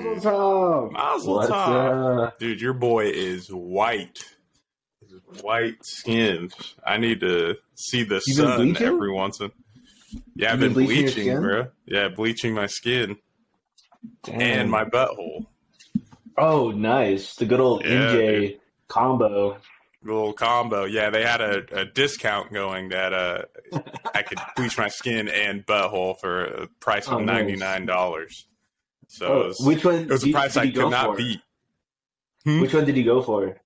Mazel tov. Mazel tov. Dude, your boy is white. White skinned. I need to see the You been sun every once in. Yeah, I've been, been bleaching bleaching, bro. Yeah, bleaching my skin Damn. and my butthole. Oh, nice. The good old Yeah, NJ combo. Little combo. Yeah, they had a, a discount going that uh I could bleach my skin and butthole for a price of Oh, nice. Ninety nine dollars. So Oh, was, which one? it was a did- price I could go not for? beat. Hmm? Which one did you go for?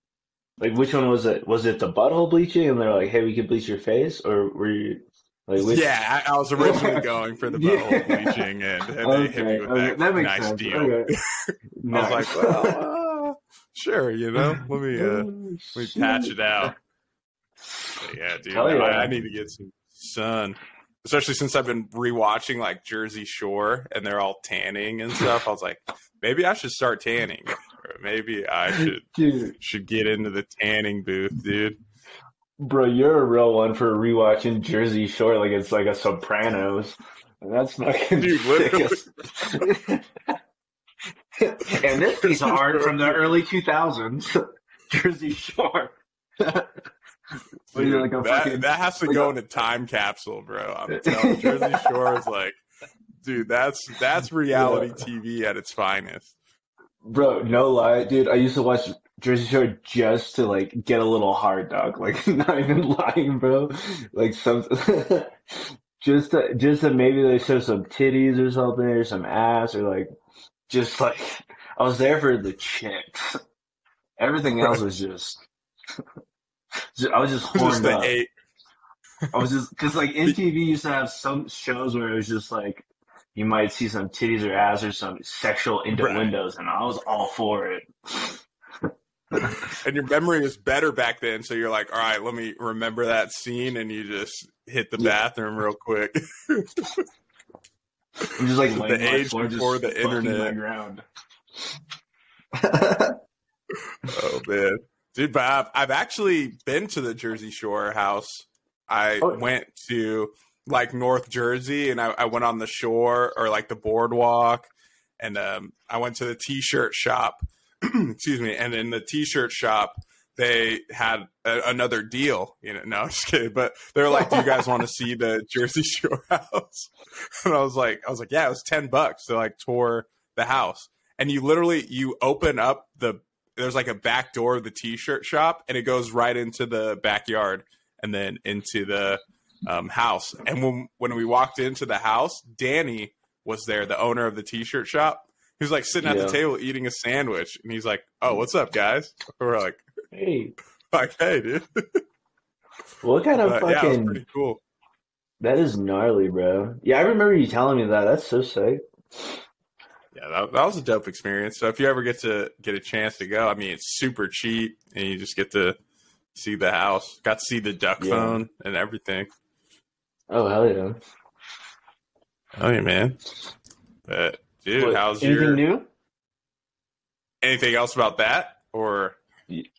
Like, which one was it? Was it the butthole bleaching, and they're like, "Hey, we can bleach your face," or were you like, which... Yeah, I, I was originally going for the butthole Yeah. bleaching, and, and they hit me with okay, that, that nice sense. deal. Okay. I was like, well, uh, sure, you know, let me uh, Oh, let me patch it out. But yeah, dude, I- yeah. I, need to get some sun, especially since I've been rewatching like Jersey Shore, and they're all tanning and stuff. I was like, maybe I should start tanning, or maybe I should Dude, should get into the tanning booth, dude. bro, you're a real one for rewatching Jersey Shore like it's like a Sopranos. And that's fucking Dude, literally. and this piece of art from the early 2000s, Jersey Shore. Are like that, fucking- that has to like go a- in a time capsule, bro. I'm telling you, Jersey Shore is like, dude, that's that's reality TV at its finest. Bro, no lie, dude. I used to watch Jersey Shore just to like get a little hard dog. Like, not even lying, bro. Like some, just to, just to maybe they show some titties or something or some ass or like, just like I was there for the chicks. Everything else was just, ju- I was just Just horned the up. eight. I was just because like MTV used to have some shows where it was just like you might see some titties or ass or some sexual innuendos, and I was all for it. and your memory is better back then. So you're like, all right, let me remember that scene, and you just hit the Yeah. bathroom real quick. I'm just like The laying on my age floor, before the internet. ground. oh man, dude! But I've, I've actually been to the Jersey Shore house. I Oh. went to like North Jersey, and I, I went on the shore or like the boardwalk, and um, I went to the T-shirt shop. Excuse me, and in the T-shirt shop. They had a, another deal, you know. No, I'm just kidding. But they're like, "Do you guys want to see the Jersey Shore house?" And I was like, "I was like, yeah, it was ten bucks." to like tour the house, and you literally you open up the there's like a back door of the t-shirt shop and it goes right into the backyard and then into the um, house and when when we walked into the house danny was there the owner of the t-shirt shop he was like sitting at Yeah. the table eating a sandwich and he's like oh what's up guys we're like hey, like hey dude what kind of But, yeah fucking? pretty cool that is gnarly, bro. Yeah, I remember you telling me that. That's so sick. Yeah that, that was a dope experience so if you ever get to get a chance to go i mean it's super cheap and you just get to see the house got to see the duck Yeah. phone and everything Oh hell yeah! Oh yeah, man. But dude, What, how's anything your new? anything else about that? Or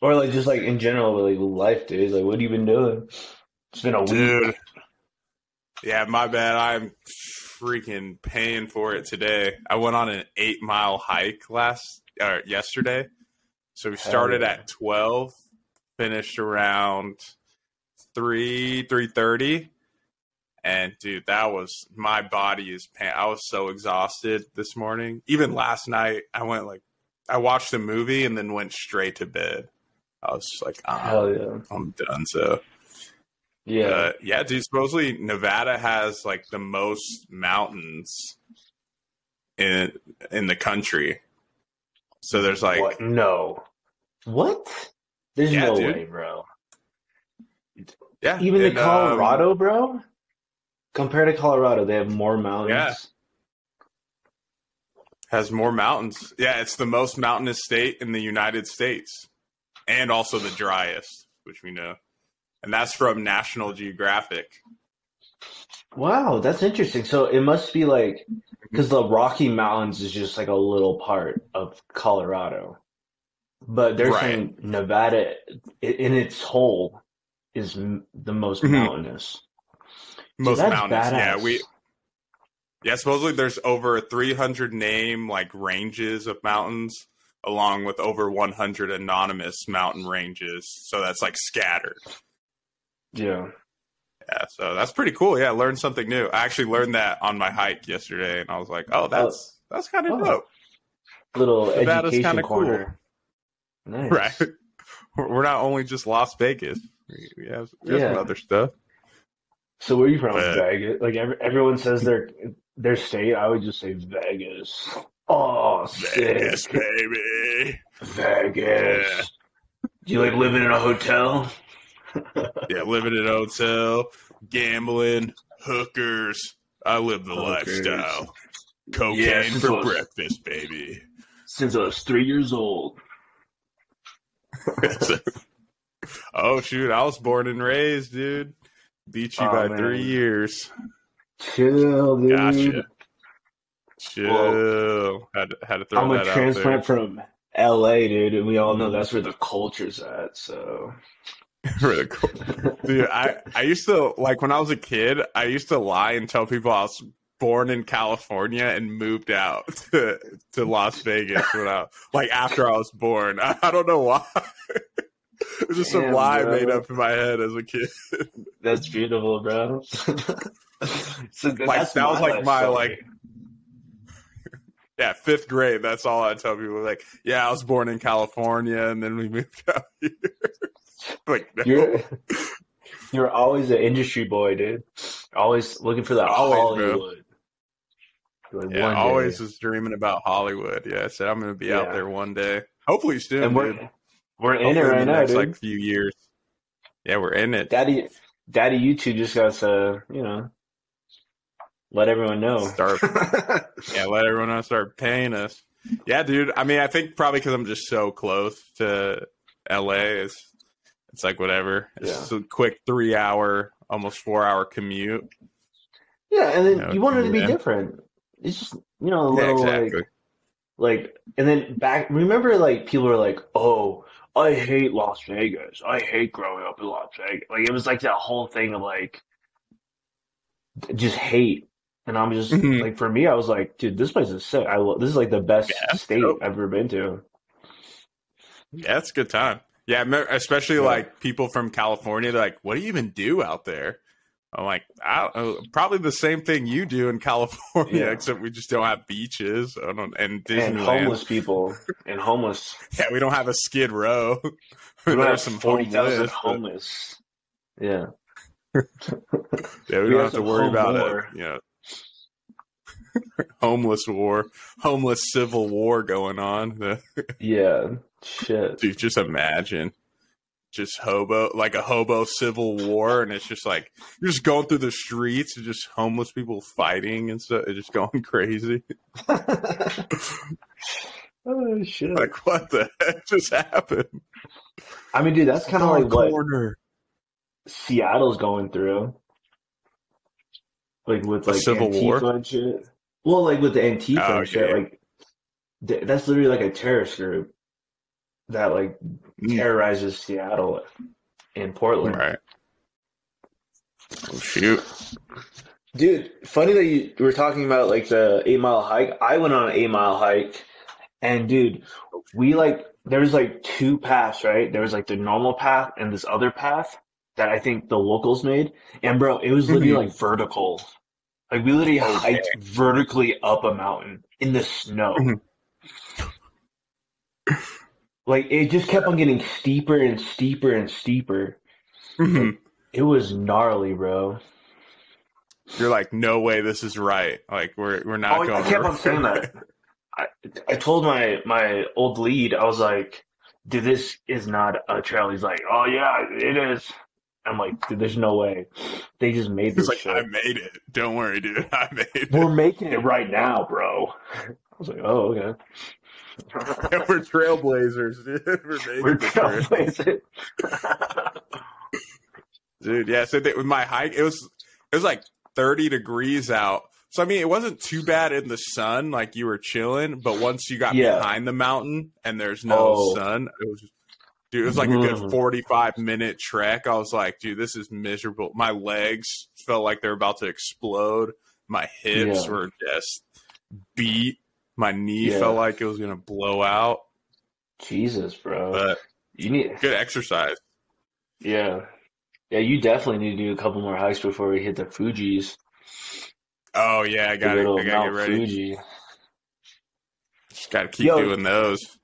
Or like just like in general, like life, dude. Like, what have you been doing? It's been a week. yeah, my bad. I'm freaking paying for it today. I went on an eight mile hike last or yesterday. So we started yeah. at twelve, finished around three three thirty. And dude, that was my body is pan- I was so exhausted this morning. Even last night, I went like I watched a movie and then went straight to bed. I was just like, oh, Hell yeah! I'm done. So Yeah. uh, yeah, dude. Supposedly Nevada has like the most mountains in in the country. So there's like what? No. What? There's Yeah, no dude. way, bro. yeah, Even in um, Colorado, bro. Compared to Colorado, they have more mountains. Yeah. has more mountains. Yeah, it's the most mountainous state in the United States, and also the driest, which we know, and that's from National Geographic. Wow, that's interesting. So it must be like because the Rocky Mountains is just like a little part of Colorado, but they're Right. saying Nevada in its whole is the most Mhm. mountainous. Most that's mountainous. Yeah, we Yeah, supposedly there's over 300 name like ranges of mountains, along with over 100 anonymous mountain ranges. So that's like scattered. Yeah. Yeah, so that's pretty cool. Yeah, I learned something new. I actually learned that on my hike yesterday, and I was like, "Oh, that's oh. that's kind of Oh. dope." Little education kinda cool. corner. Nice. Right? We're not only just Las Vegas. We have, we have some other stuff. So where are you from? But- Vegas. Like every, everyone says their their state. I would just say Vegas. Oh, Vegas, sick. baby. Vegas. Do you like living in a hotel? Yeah, living in a hotel, gambling, hookers. I live the Hookers. lifestyle. Cocaine Yeah, for was- breakfast, baby. Since I was three years old. oh shoot, I was born and raised, dude. Beat you Oh, by man. three years. Chill, dude. Gotcha. Chill. Had to, had to throw I'm a transplant from LA, dude, and we all know that's where the culture's at. So. really cool. Dude, I, I used to like when I was a kid, I used to lie and tell people I was born in California and moved out to, to Las Vegas when I like after I was born. I, I don't know why. it was just some Damn, lie bro. made up in my head as a kid. that's beautiful, bro. so Like, that was, like, my, story. like, Yeah, fifth grade. That's all I tell people. Like, yeah, I was born in California, and then we moved out here. Like, no. You're you're always an industry boy, dude. Always looking for that Always. Hollywood. Like yeah, always was dreaming about Hollywood. Yeah, I said I'm going to be out there one day. Hopefully soon, and we're dude. we're in Hopefully it right the now, next, dude. like few years. Yeah, we're in it. Daddy, Daddy, YouTube just got to you know let everyone know. Start, yeah, let everyone else start paying us. Yeah, dude. I mean, I think probably because I'm just so close to LA, it's it's like whatever. It's Yeah. just a quick three hour, almost four hour commute. yeah, and then you want it to be different. It's just you know a Yeah, little exactly. like like and then back. Remember, like people were like, "Oh, I hate Las Vegas. I hate growing up in Las Vegas." Like it was like that whole thing of like just hate. And I'm just Mhm. like, for me, I was like, dude, this place is sick. I lo- this is like the best Yeah, state dope. I've ever been to. Yeah, it's a good time. Yeah, especially Yeah. like people from California. They're like, "What do you even do out there?" I'm like, I don't know, probably the same thing you do in California, Yeah. except we just don't have beaches I don't, and And homeless people and homeless. Yeah, we don't have a Skid Row. We don't have some forty thousand homeless. but-. Yeah. Yeah, we, We don't have have to worry about war. it. Know, homeless war, homeless civil war going on. Yeah. Shit. Dude, just imagine. Just hobo, like a hobo civil war, and it's just like you're just going through the streets and just homeless people fighting and stuff. It's just going crazy. oh shit. Like, what the heck just happened? I mean, dude, that's kind of like what corner. Seattle's going through. Like with A like civil Antifa war? and shit. Well, like with the Antifa Oh, and shit, yeah. like th- that's literally like a terrorist group that like Mm. terrorizes Seattle and Portland. Right. Oh, shoot. Dude, funny that you were talking about like the eight mile hike. I went on an eight mile hike, and dude, we like there was like two paths, right? There was like the normal path and this other path that I think the locals made. And bro, it was literally Mhm. like vertical. Like we literally Okay. hiked vertically up a mountain in the snow. Mhm. Like it just kept on getting steeper and steeper and steeper. Mhm. It was gnarly, bro. You're like, no way, this is right. Like, we're we're not Oh, going. I kept on saying that. I, I told my my old lead, I was like, dude, this is not a trail. He's like, oh yeah, it is. I'm like, dude, there's no way. They just made this like, shit. I made it. Don't worry, dude. I made it. We're making it right now, bro. I was like, oh, okay. we're trailblazers, dude. We're making We're trailblazing. dude. Yeah. So that with my hike, it was it was like 30 degrees out. So I mean, it wasn't too bad in the sun, like you were chilling. But once you got Yeah. behind the mountain and there's no Oh. sun, it was. Dude, it was like a good Mhm. 45 minute trek. I was like, dude, this is miserable. My legs felt like they're about to explode. My hips Yeah. were just beat. My knee Yeah. felt like it was gonna blow out. Jesus, bro. But you need, good exercise. yeah, yeah. You definitely need to do a couple more hikes before we hit the Fuji's. Oh yeah, I got to I gotta Mount get ready. Fuji. Just gotta keep Yo. doing those.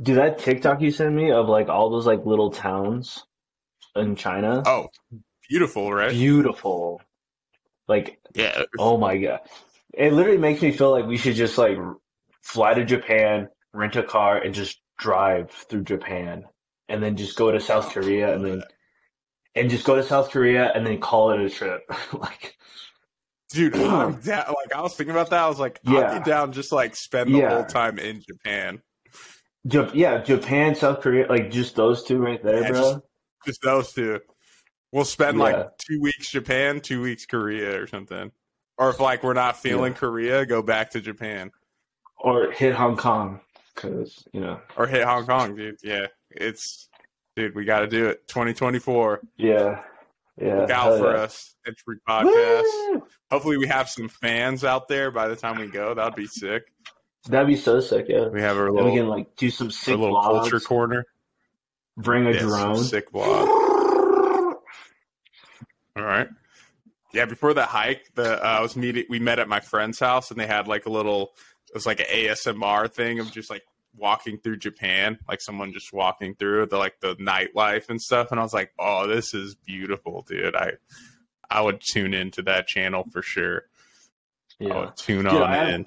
Dude, that TikTok you sent me of like all those like little towns in China, Oh, beautiful, right? beautiful. Like, Yeah. oh my god, it literally makes me feel like we should just like fly to Japan, rent a car, and just drive through Japan, and then just go to South Korea, and then and just go to South Korea, and then call it a trip. like, Dude, I'm down. Like I was thinking about that. I was like, Yeah. down, just like spend the Yeah. whole time in Japan. Yeah, Japan, South Korea, like just those two right there, Yeah, bro. just- Just those two. We'll spend Yeah. like two weeks Japan, two weeks Korea, or something. Or if like we're not feeling Yeah. Korea, go back to Japan Or hit Hong Kong, because you know, or hit Hong Kong, dude. Yeah, it's dude. We got to do it. 2024. yeah, yeah. Look out for us. Entropy podcast. Woo! Hopefully, we have some fans out there by the time we go. That'd be sick. That'd be so sick, yeah. We have our And little, we can like do some sick little vlogs. culture corner. Bring a Yeah, drone. sick vlog. All right. Yeah, before the hike, the uh, I was meeting. We met at my friend's house, and they had like a little. It was like an ASMR thing of just like walking through Japan, like someone just walking through the like the nightlife and stuff. And I was like, "Oh, this is beautiful, dude." I I would tune into that channel for sure. I Yeah. would tune Dude, on I have- in.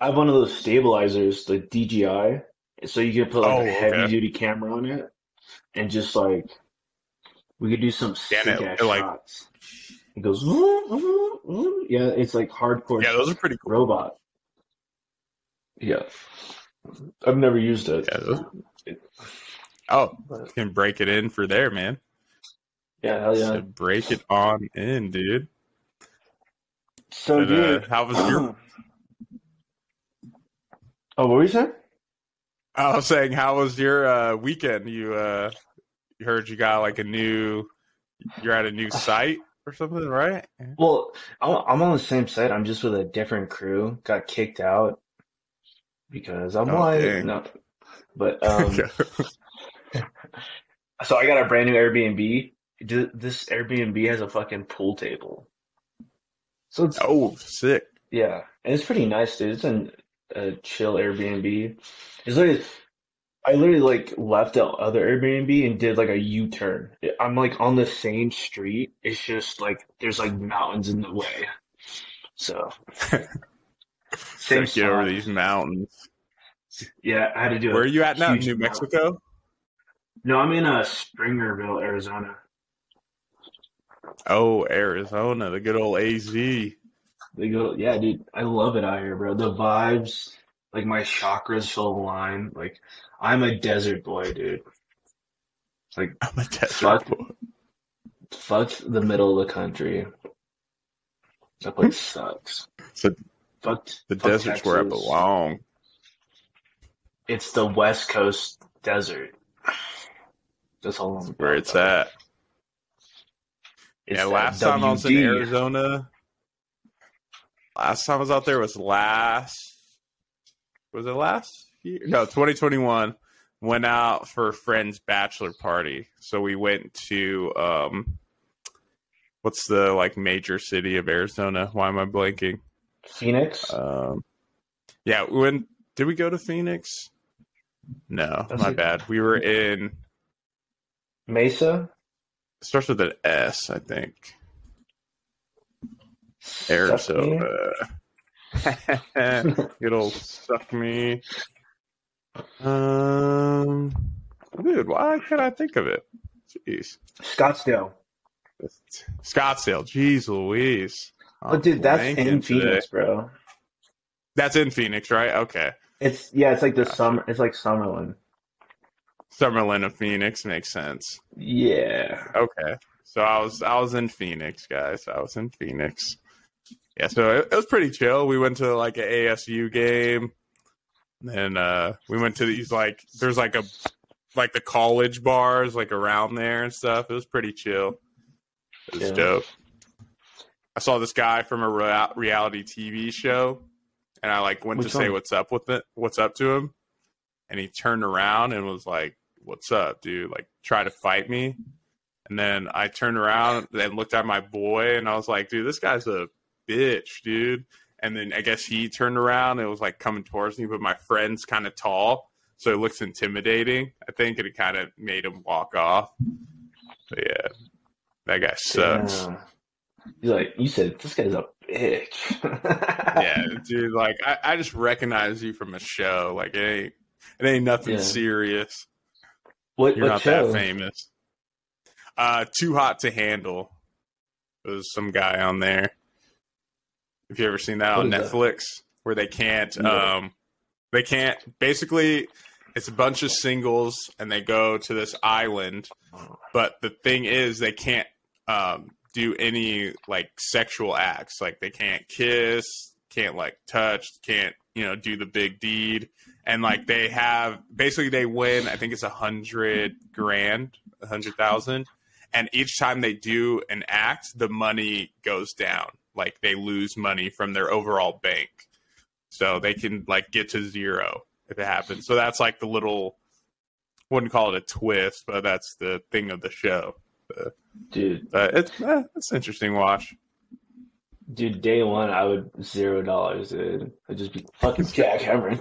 I have one of those stabilizers, the DJI, so you could put like Oh, a okay. heavy duty camera on it, and just like we could do some sick it- ass like- shots. It goes, "Vroom, vroom, vroom." yeah, it's like hardcore Yeah, those are pretty cool. robot. Yeah, I've never used it. Yeah, Oh, But, can break it in for there, man. yeah, hell yeah. So break it on in, dude. So, But, uh, how was your? oh, what were you saying? I was saying, how was your uh, weekend? You uh, you heard you got like a new, you're at a new site or something, right? Well, I'm I'm on the same site. I'm just with a different crew. Got kicked out because I'm Oh, white. dang. No, but um, so I got a brand new Airbnb. This Airbnb has a fucking pool table. So it's oh, sick. yeah, and it's pretty nice, dude. It's an, a chill Airbnb. It's literally, I literally like left the other Airbnb and did like a U-turn. I'm like on the same street. It's just like there's like mountains in the way. So same get over these mountains. Yeah, I had to do it. Where are you at now? New mountain. Mexico? No, I'm in uh, Springerville, Arizona. Oh, Arizona, the good old AZ. They go, yeah, dude, I love it out here, bro. The vibes, like my chakras feel aligned. Like I'm a desert boy, dude. Like I'm a desert Fuck. boy. fuck the middle of the country. That place sucks. So Fuck the fuck desert's where I belong. It's the West Coast desert. That's all I'm Where it's at. It's yeah, last time I was in Arizona, last time I was out there was last. Was it last year? No, 2021. Went out for a friend's bachelor party. So we went to um, what's the like major city of Arizona? Why am I blanking? Phoenix. Um, yeah, we went. Did we go to Phoenix? No, That's my like- bad. We were in. Mesa. It starts with an S, I think. Suck so Arizona. Good old suck me. Um, dude, why can't I think of it? Jeez, Scottsdale. Scottsdale. Jeez, Louise. I'm But dude, that's in today. Phoenix, bro. That's in Phoenix, right? Okay. It's yeah, it's like the Gotcha. summer. It's like Summerlin. Summerlin of Phoenix makes sense. Yeah. Okay. So I was I was in Phoenix, guys. I was in Phoenix. Yeah, so it, it was pretty chill. We went to like an ASU game. And uh we went to these like there's like a like the college bars like around there and stuff. It was pretty chill. It was Yeah. dope. I saw this guy from a rea- reality TV show, and I like went Which to say what's up with it, what's up to him, and he turned around and was like, "What's up, dude?" Like try to fight me, and then I turned around and looked at my boy, and I was like, "Dude, this guy's a bitch, dude." And then I guess he turned around and was like coming towards me, but my friend's kind of tall, so it looks intimidating. I think and it kind of made him walk off. But yeah, that guy sucks. He's like, you said this guy's a bitch. yeah, dude. Like I, I just recognize you from a show. Like it ain't it ain't nothing Yeah. serious. What, You're what not show? that famous. Uh, too hot to handle. There's some guy on there. Have you ever seen that What on is that? Netflix where they can't No. um they can't basically it's a bunch of singles and they go to this island but the thing is they can't um do any like sexual acts like they can't kiss can't like touch can't you know do the big deed and like they have basically they win i think it's a hundred grand a hundred thousand and each time they do an act the money goes down like they lose money from their overall bank. So they can like get to zero if it happens. So that's like the little wouldn't call it a twist but that's the thing of the show. Dude, but it's eh, it's an interesting watch. Dude, day one, I would zero dollars, dude. I'd just be fucking jackhammering.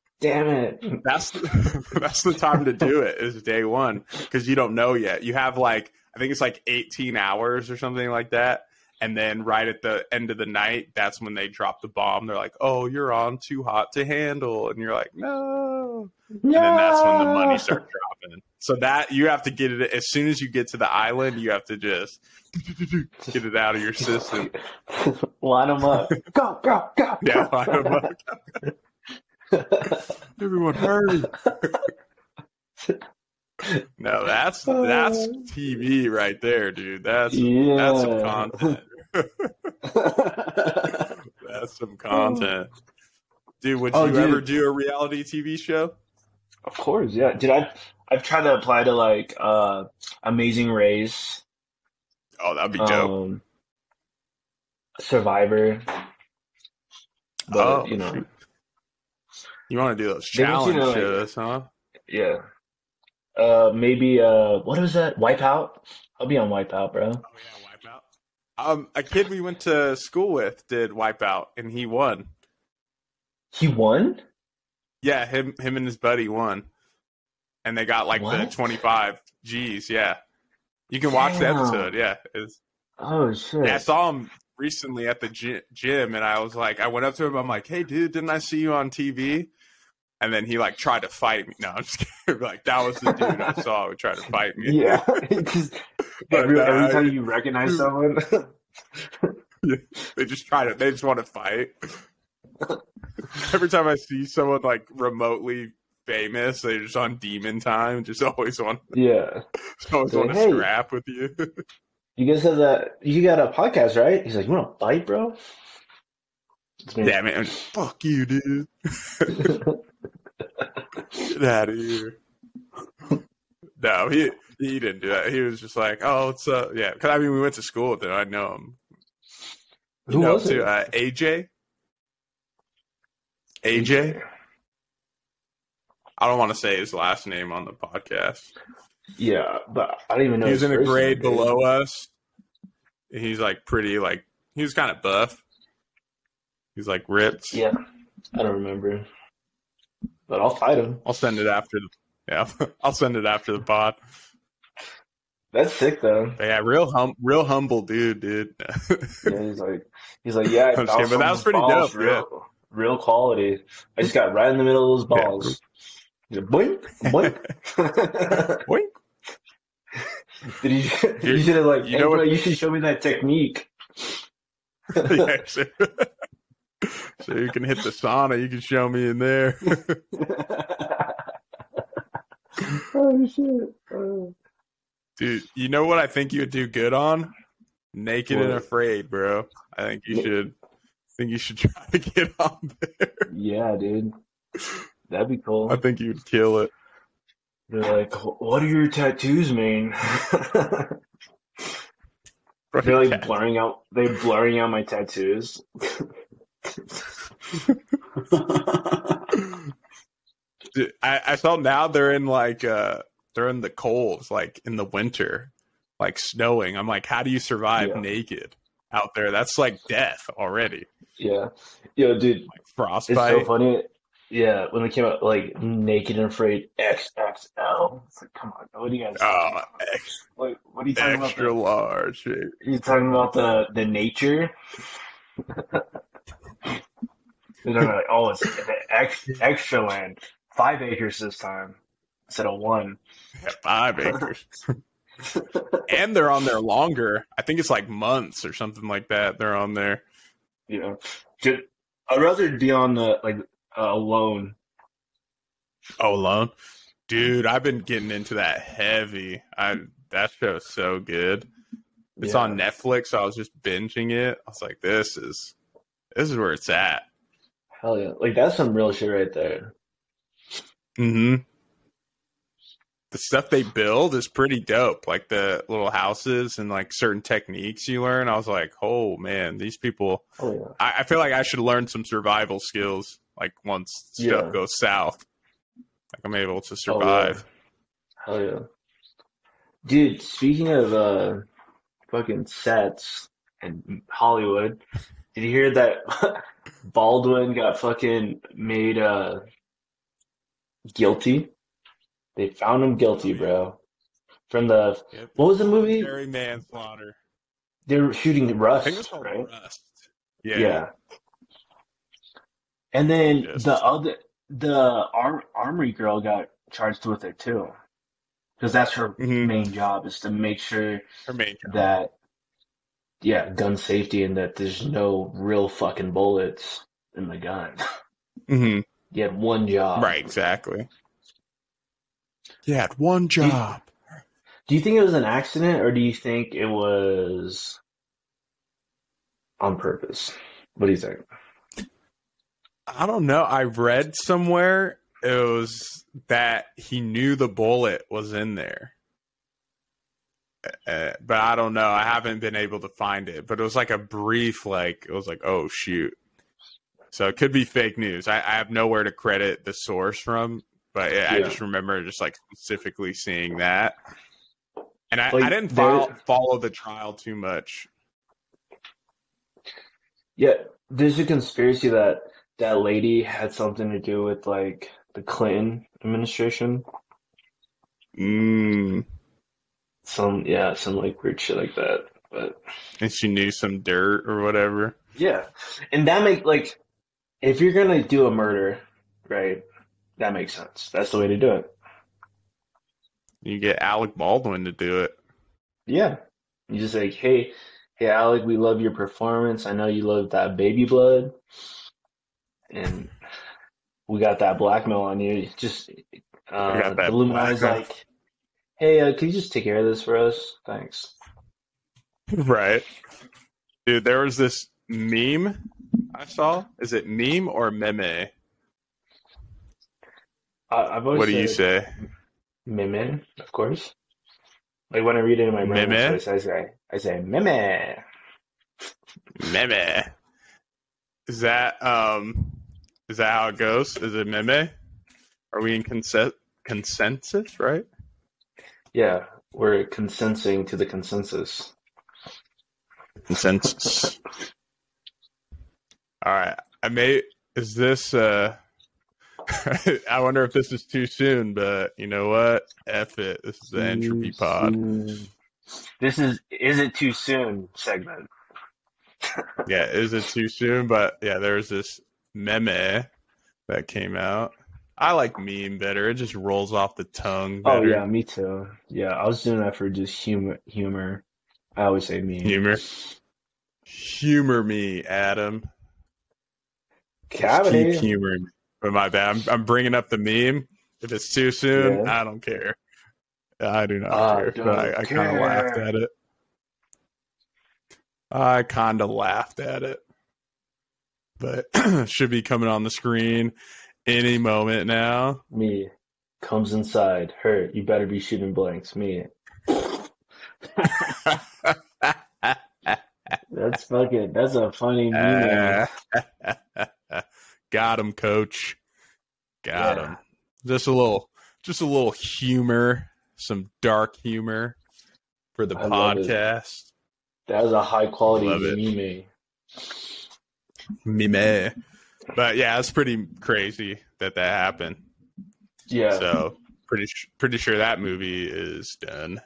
Damn it. that's that's the time to do it is day one because you don't know yet. You have like i think it's like 18 hours or something like that and then right at the end of the night that's when they drop the bomb. They're like oh you're on too hot to handle. And you're like no. And then that's when the money starts dropping. So that you have to get it as soon as you get to the island you have to just get it out of your system. Line them up. Go, go, go. yeah go, line 'em up. everyone hurry! No that's that's tv right there dude. That's yeah. that's some content that's some content dude would Oh, you dude. ever do a reality tv show Of course, yeah. Did I? I've tried to apply to like uh, Amazing Race, oh that'd be dope um, Survivor. But oh you know, you want to do those want you challenge to, like- huh yeah. Uh, maybe uh, what was that? Wipeout. I'll be on Wipeout, bro. Oh yeah. Um, a kid we went to school with did Wipeout, and he won. He won. Yeah, him, him and his buddy won, and they got like the twenty five G's. Yeah, you can watch the episode. Yeah, it's, Oh shit. yeah, I saw him recently at the gy- gym, and I was like, I went up to him. I'm like, Hey, dude, didn't I see you on TV? And then he like tried to fight me. No, I'm just kidding. like that was the dude I saw who tried to fight me. Yeah, because But, every, uh, every time you recognize someone, They just try to. They just want to fight. Every time I see someone like remotely famous, they're just on demon time. Just always want, yeah. just always Like, want to hey. scrap with you. You guys have that? You got a podcast, right? He's like, you want to fight, bro? Damn it! Fuck you, dude. Get out of here. No, he he didn't do that. He was just like, "Oh, what's up?" Yeah, because I mean, we went to school with him. I know him. You Who know was too. it? Uh, AJ. AJ. I don't want to say his last name on the podcast. Yeah, but I don't even know. he was in a grade name, below us. He's like pretty like he was kind of buff. He's like ripped. Yeah, I don't remember, but I'll fight him. I'll send it after the yeah. I'll send it after the pod. That's sick though. But yeah, real hum real humble dude, dude. Yeah, he's like, he's like, yeah, kidding, but that was pretty balls, dope, Real, real quality. I just got right in the middle of those balls. Like, boink, boink. Boink. Did you? Dude, You should have like, you hey, know bro, what- you should show me that technique. yeah, so, you can hit the sauna. You can show me in there. oh shit! Oh. Dude, you know what I think you would do good on? Naked and afraid, bro. I think you should I think you should try to get on there. Yeah, dude, that'd be cool. I think you'd kill it. They're like, what do your tattoos mean? They're like blurring out. They're blurring out my tattoos. Dude, I, I felt now they're in like uh they're in the cold, like in the winter, like snowing. I'm like, how do you survive Yeah. naked out there? That's like death already. yeah, yo, dude, Like it's so funny. Yeah, when it came out, like Naked and Afraid XXL. It's like, come on, what are you guys? Oh, ex- Like, what are you talking about? extra large. dude. you talking about the the nature? They're like, oh, it's the ex, extra land, five acres this time instead of one. Yeah, five acres. and they're on there longer. I think it's like months or something like that. They're on there. You know, Just, I'd rather be on the like uh, alone. Oh, alone, dude. I've been getting into that heavy. I that show's so good. It's Yeah. on Netflix. So I was just binging it. I was like, this is this is where it's at. Hell yeah, like that's some real shit right there. hmm The stuff they build is pretty dope. Like the little houses and like certain techniques you learn. I was like, oh man, these people. Oh yeah. I, I feel like I should learn some survival skills. Like once stuff Yeah. goes south, like I'm able to Oh, yeah. survive. Hell yeah. Dude, speaking of uh fucking sets and Hollywood, did you hear that Baldwin got fucking made uh guilty? They found him guilty, bro. From the Yep. what was the movie? Voluntary manslaughter. They were shooting I think Rust, right? Rust. Yeah. Yeah. And then the other the arm, armory girl got charged with it too. Because that's her Mhm. main job is to make sure Her main job. that yeah, gun safety and that there's no real fucking bullets in the gun. Mm-hmm. You had one job. Right, exactly. Yeah, had one job. Do you think it was an accident or do you think it was on purpose? What do you think? I don't know. I read somewhere it was that he knew the bullet was in there. Uh, but I don't know. I haven't been able to find it. But it was like a brief, like, it was like, oh, shoot. So it could be fake news. I, I have nowhere to credit the source from, but I Yeah. just remember just like specifically seeing that. And I, Like, I didn't follow, follow the trial too much. Yeah, there's a conspiracy that that lady had something to do with like the Clinton administration. Mm. Some yeah, some like weird shit like that. But And she knew some dirt or whatever. yeah, and that make like if you're gonna do a murder, right? That makes sense. That's the way to do it. You get Alec Baldwin to do it. Yeah, you just like, hey, hey, Alec, we love your performance. I know you love that baby blood, and we got that blackmail on you. Just uh, the Illuminati's like, hey, uh, can you just take care of this for us? Thanks. Right. Dude, there was this meme I saw. Is it meme or meme? I, I've What do you say? Meme, of course. Like when I read it in my brain, Meme? I say. I say meme. Meme. Is that um is that how it goes? Is it meme? Are we in consen- consensus, right? Yeah, we're consenting to the consensus. Consensus. All right. I may is this uh I wonder if this is too soon, but you know what? F it. This is the entropy pod. This is is it too soon segment. Yeah, is it too soon? But yeah, there's this meme that came out. I like meme better. It just rolls off the tongue Oh yeah, me too. Yeah, I was doing that for just humor. Humor. I always say meme. Humor. Humor me, Adam. Cavity. Keep humoring. But my bad. I'm, I'm bringing up the meme. If it's too soon, Yeah. I don't care. I do not I care. But I, I kind of laughed at it. I kind of laughed at it. But should be coming on the screen any moment now. Me comes inside. Her. You better be shooting blanks. Me. That's fucking. That's a funny meme. Uh, got him, coach. Got Yeah. him. Just a little, just a little humor, some dark humor for the I podcast. That was a high quality meme. Meme. But yeah, it's pretty crazy that that happened. Yeah. So pretty, pretty sure that movie is done.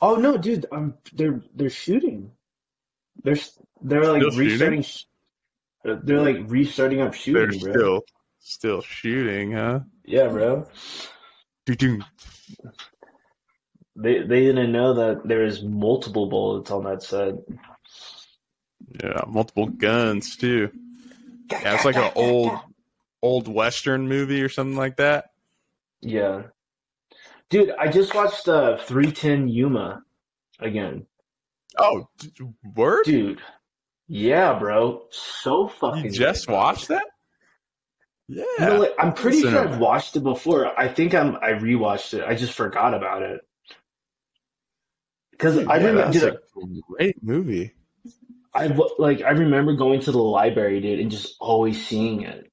Oh no, dude! Um, they're they're shooting. They're they're like Still restarting. They're like restarting up shooting. They're bro. still, still shooting, huh? Yeah, bro. Doo-doo. They they didn't know that there is multiple bullets on that set. Yeah, multiple guns too. Yeah, it's like an old, old western movie or something like that. Yeah, dude, I just watched uh 310 Yuma again, Oh, d- word! dude. Yeah, bro, so fucking. you just good. watched that? Yeah. You know, like, I'm pretty Listen sure up. I've watched it before. I think I'm I rewatched it. I just forgot about it. Because I Yeah, remember, that's dude, a great movie. I w- like I remember going to the library, dude, and just always seeing it,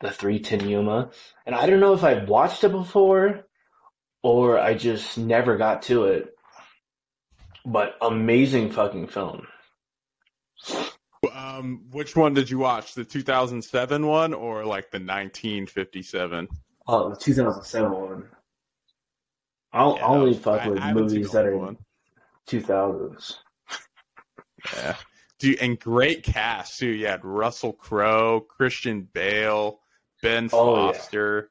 the 310 Yuma, and I don't know if I watched it before or I just never got to it. But amazing fucking film. Um, which one did you watch? The 2007 one or like the 1957? Oh, the 2007 one. I'll Yeah, only I- fuck I with haven't movies that are one. 2000s. Yeah. Dude, and great cast too. You had Russell Crowe, Christian Bale, Ben Oh, yeah. Foster,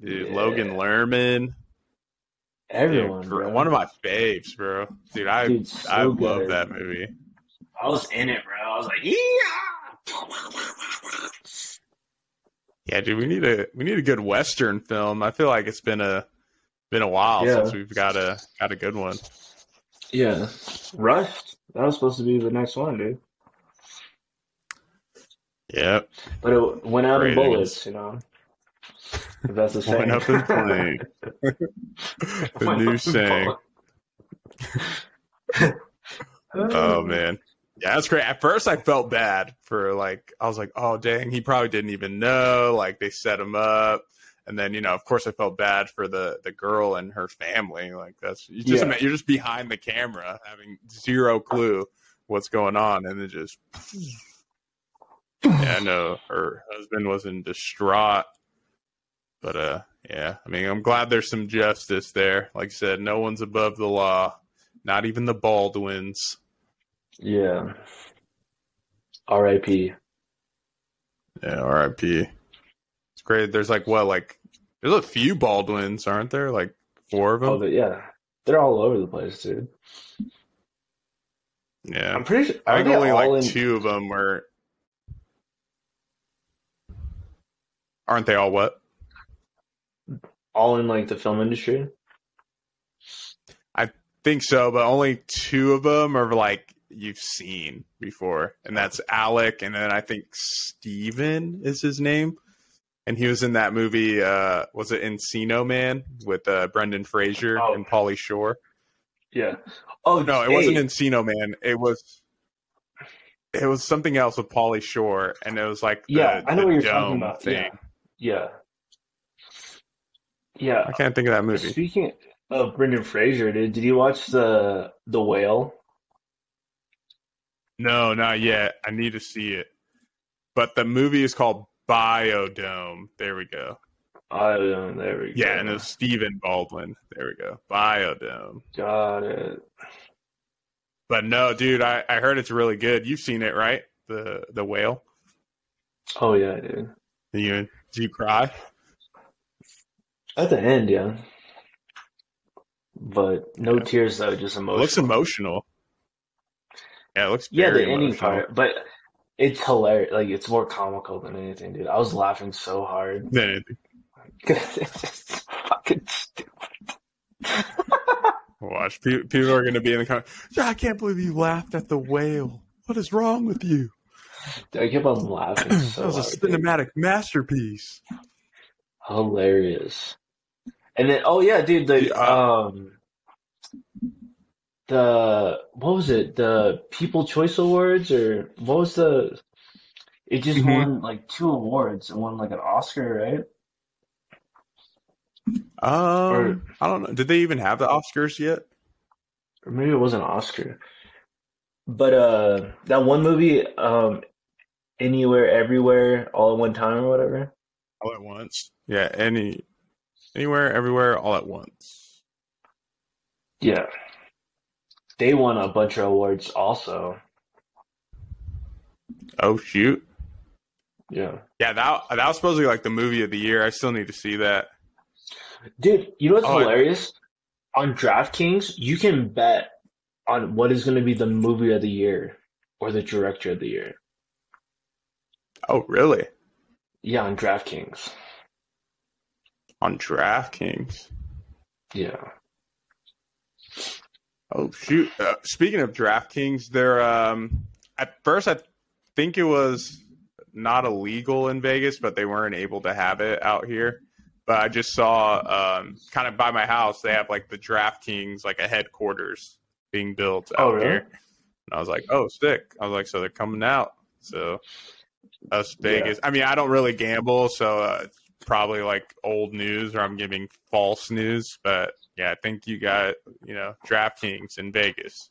dude, Yeah. Logan Lerman. Everyone, gr- bro. one of my faves, bro. Dude, I Dude, so I love that movie. I was in it, bro. I was like, yeah. Yeah, dude, we need a we need a good western film. I feel like it's been a been a while Yeah. since we've got a got a good one. Yeah. Rust. That was supposed to be the next one, dude. Yep. But it went out in bullets, you know. If that's the saying. Went up in flames. the new saying. Oh man. Yeah, that's great. At first I felt bad for like I was like, oh dang, he probably didn't even know. Like they set him up. And then, you know, of course I felt bad for the the girl and her family. Like that's you just Yeah. you're just behind the camera having zero clue what's going on and it just Yeah, I know her husband was in distraught. But uh yeah, I mean I'm glad there's some justice there. Like I said, no one's above the law. Not even the Baldwins. Yeah. R.I.P. Yeah, R.I.P. It's great. There's like what, like there's a few Baldwins, aren't there? Like four of oh, them. Oh, yeah. They're all over the place, dude. yeah, I'm pretty sure. I think only like in, two of them are. Aren't they all what? all in like the film industry? I think so, but only two of them are like you've seen before, and that's Alec, and then I think Stephen is his name, and he was in that movie. Uh, was it Encino Man with uh, Brendan Fraser Oh. and Pauly Shore? Yeah. Oh No, it hey, wasn't Encino Man. It was it was something else with Pauly Shore, and it was like the, Yeah, I know what you're talking about. thing. Yeah. Yeah. I can't think of that movie. Speaking of Brendan Fraser, dude, did you watch the the Whale? No, not yet. I need to see it. But the movie is called Biodome. There we go. Oh, there we go. Yeah, and it's Stephen Baldwin. There we go. Biodome. Got it. But no, dude, I, I heard it's really good. You've seen it, right? The the whale. Oh yeah, dude. Did you did you cry? At the end, yeah. But no Yeah. tears though, just It emotional. looks emotional. Yeah, it looks Yeah, the ending part, but it's hilarious. Like it's more comical than anything, dude. I was laughing so hard. Then it- it's just fucking stupid. Watch. People are going to be in the comments. Yeah, I can't believe you laughed at the whale. What is wrong with you? I kept on laughing so that was a hard, dude. cinematic masterpiece. Hilarious. And then, oh yeah, dude, the Yeah, uh, um, the what was it? The People Choice Awards or what was the? It just Mhm. won like two awards and won like an Oscar, right? Um, I don't know. Did they even have the Oscars yet? Or maybe it was an Oscar. But uh, that one movie, um, Anywhere, Everywhere, All at One Time or whatever. All at once. Yeah, any, anywhere, everywhere, all at once. Yeah, they won a bunch of awards also. Oh shoot. Yeah. Yeah, that that was supposed to be like the movie of the year. I still need to see that. Dude, you know what's Oh, I- hilarious? On DraftKings, you can bet on what is going to be the movie of the year or the director of the year. Oh really? Yeah, on DraftKings. On DraftKings. Yeah. Oh shoot! Uh, speaking of DraftKings, they're um, at first I think it was not illegal in Vegas, but they weren't able to have it out here. But I just saw um, kind of by my house they have like the DraftKings like a headquarters being built out Oh, really? here, and I was like, oh, sick! I was like, so they're coming out. So us Vegas. I mean, I don't really gamble, so uh, probably like old news or I'm giving false news. But yeah, I think you got you know DraftKings in Vegas.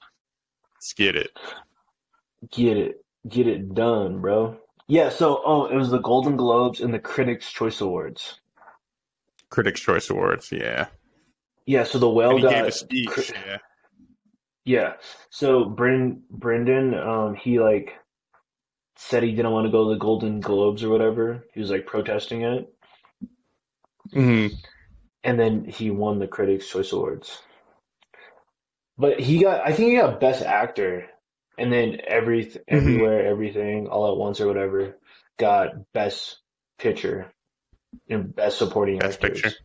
Let's get it. Get it. Get it done, bro. Yeah, so oh, it was the Golden Globes and the Critics' Choice Awards. Critics' Choice Awards. Yeah, Yeah, so the he got gave a speech. cri- yeah. Yeah. So Brendan Brendan, um, he like said he didn't want to go to the Golden Globes or whatever. He was like protesting it. Hmm And then he won the Critics' Choice Awards. But he got, I think he got Best Actor, and then every everywhere, everything, all at once or whatever, got Best Picture and Best Supporting Best Actors. Picture.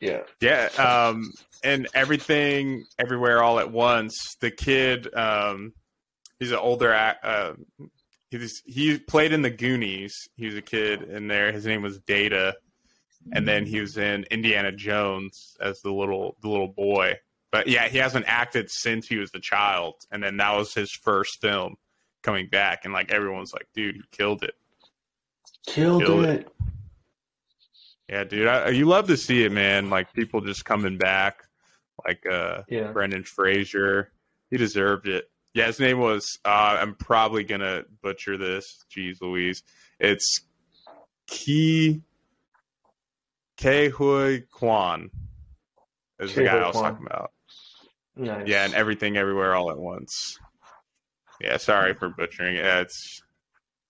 Yeah. Yeah, um, and everything, everywhere, all at once. The kid, um, he's an older. Uh, he played in the Goonies. He was a kid in there. His name was Data, and then he was in Indiana Jones as the little the little boy. But yeah, he hasn't acted since he was a child, and then that was his first film coming back, and like everyone's like, "Dude, he killed it." Killed, Killed it. it. Yeah, dude, I, you love to see it, man. Like people just coming back, like uh, Yeah. Brendan Fraser. He deserved it. Yeah, his name was. Uh, I'm probably gonna butcher this. Jeez, Louise. It's Ki Ke Hui Kwan. Is the guy I was talking about. Nice. Yeah, and everything, everywhere, all at once. Yeah, sorry for butchering it. It's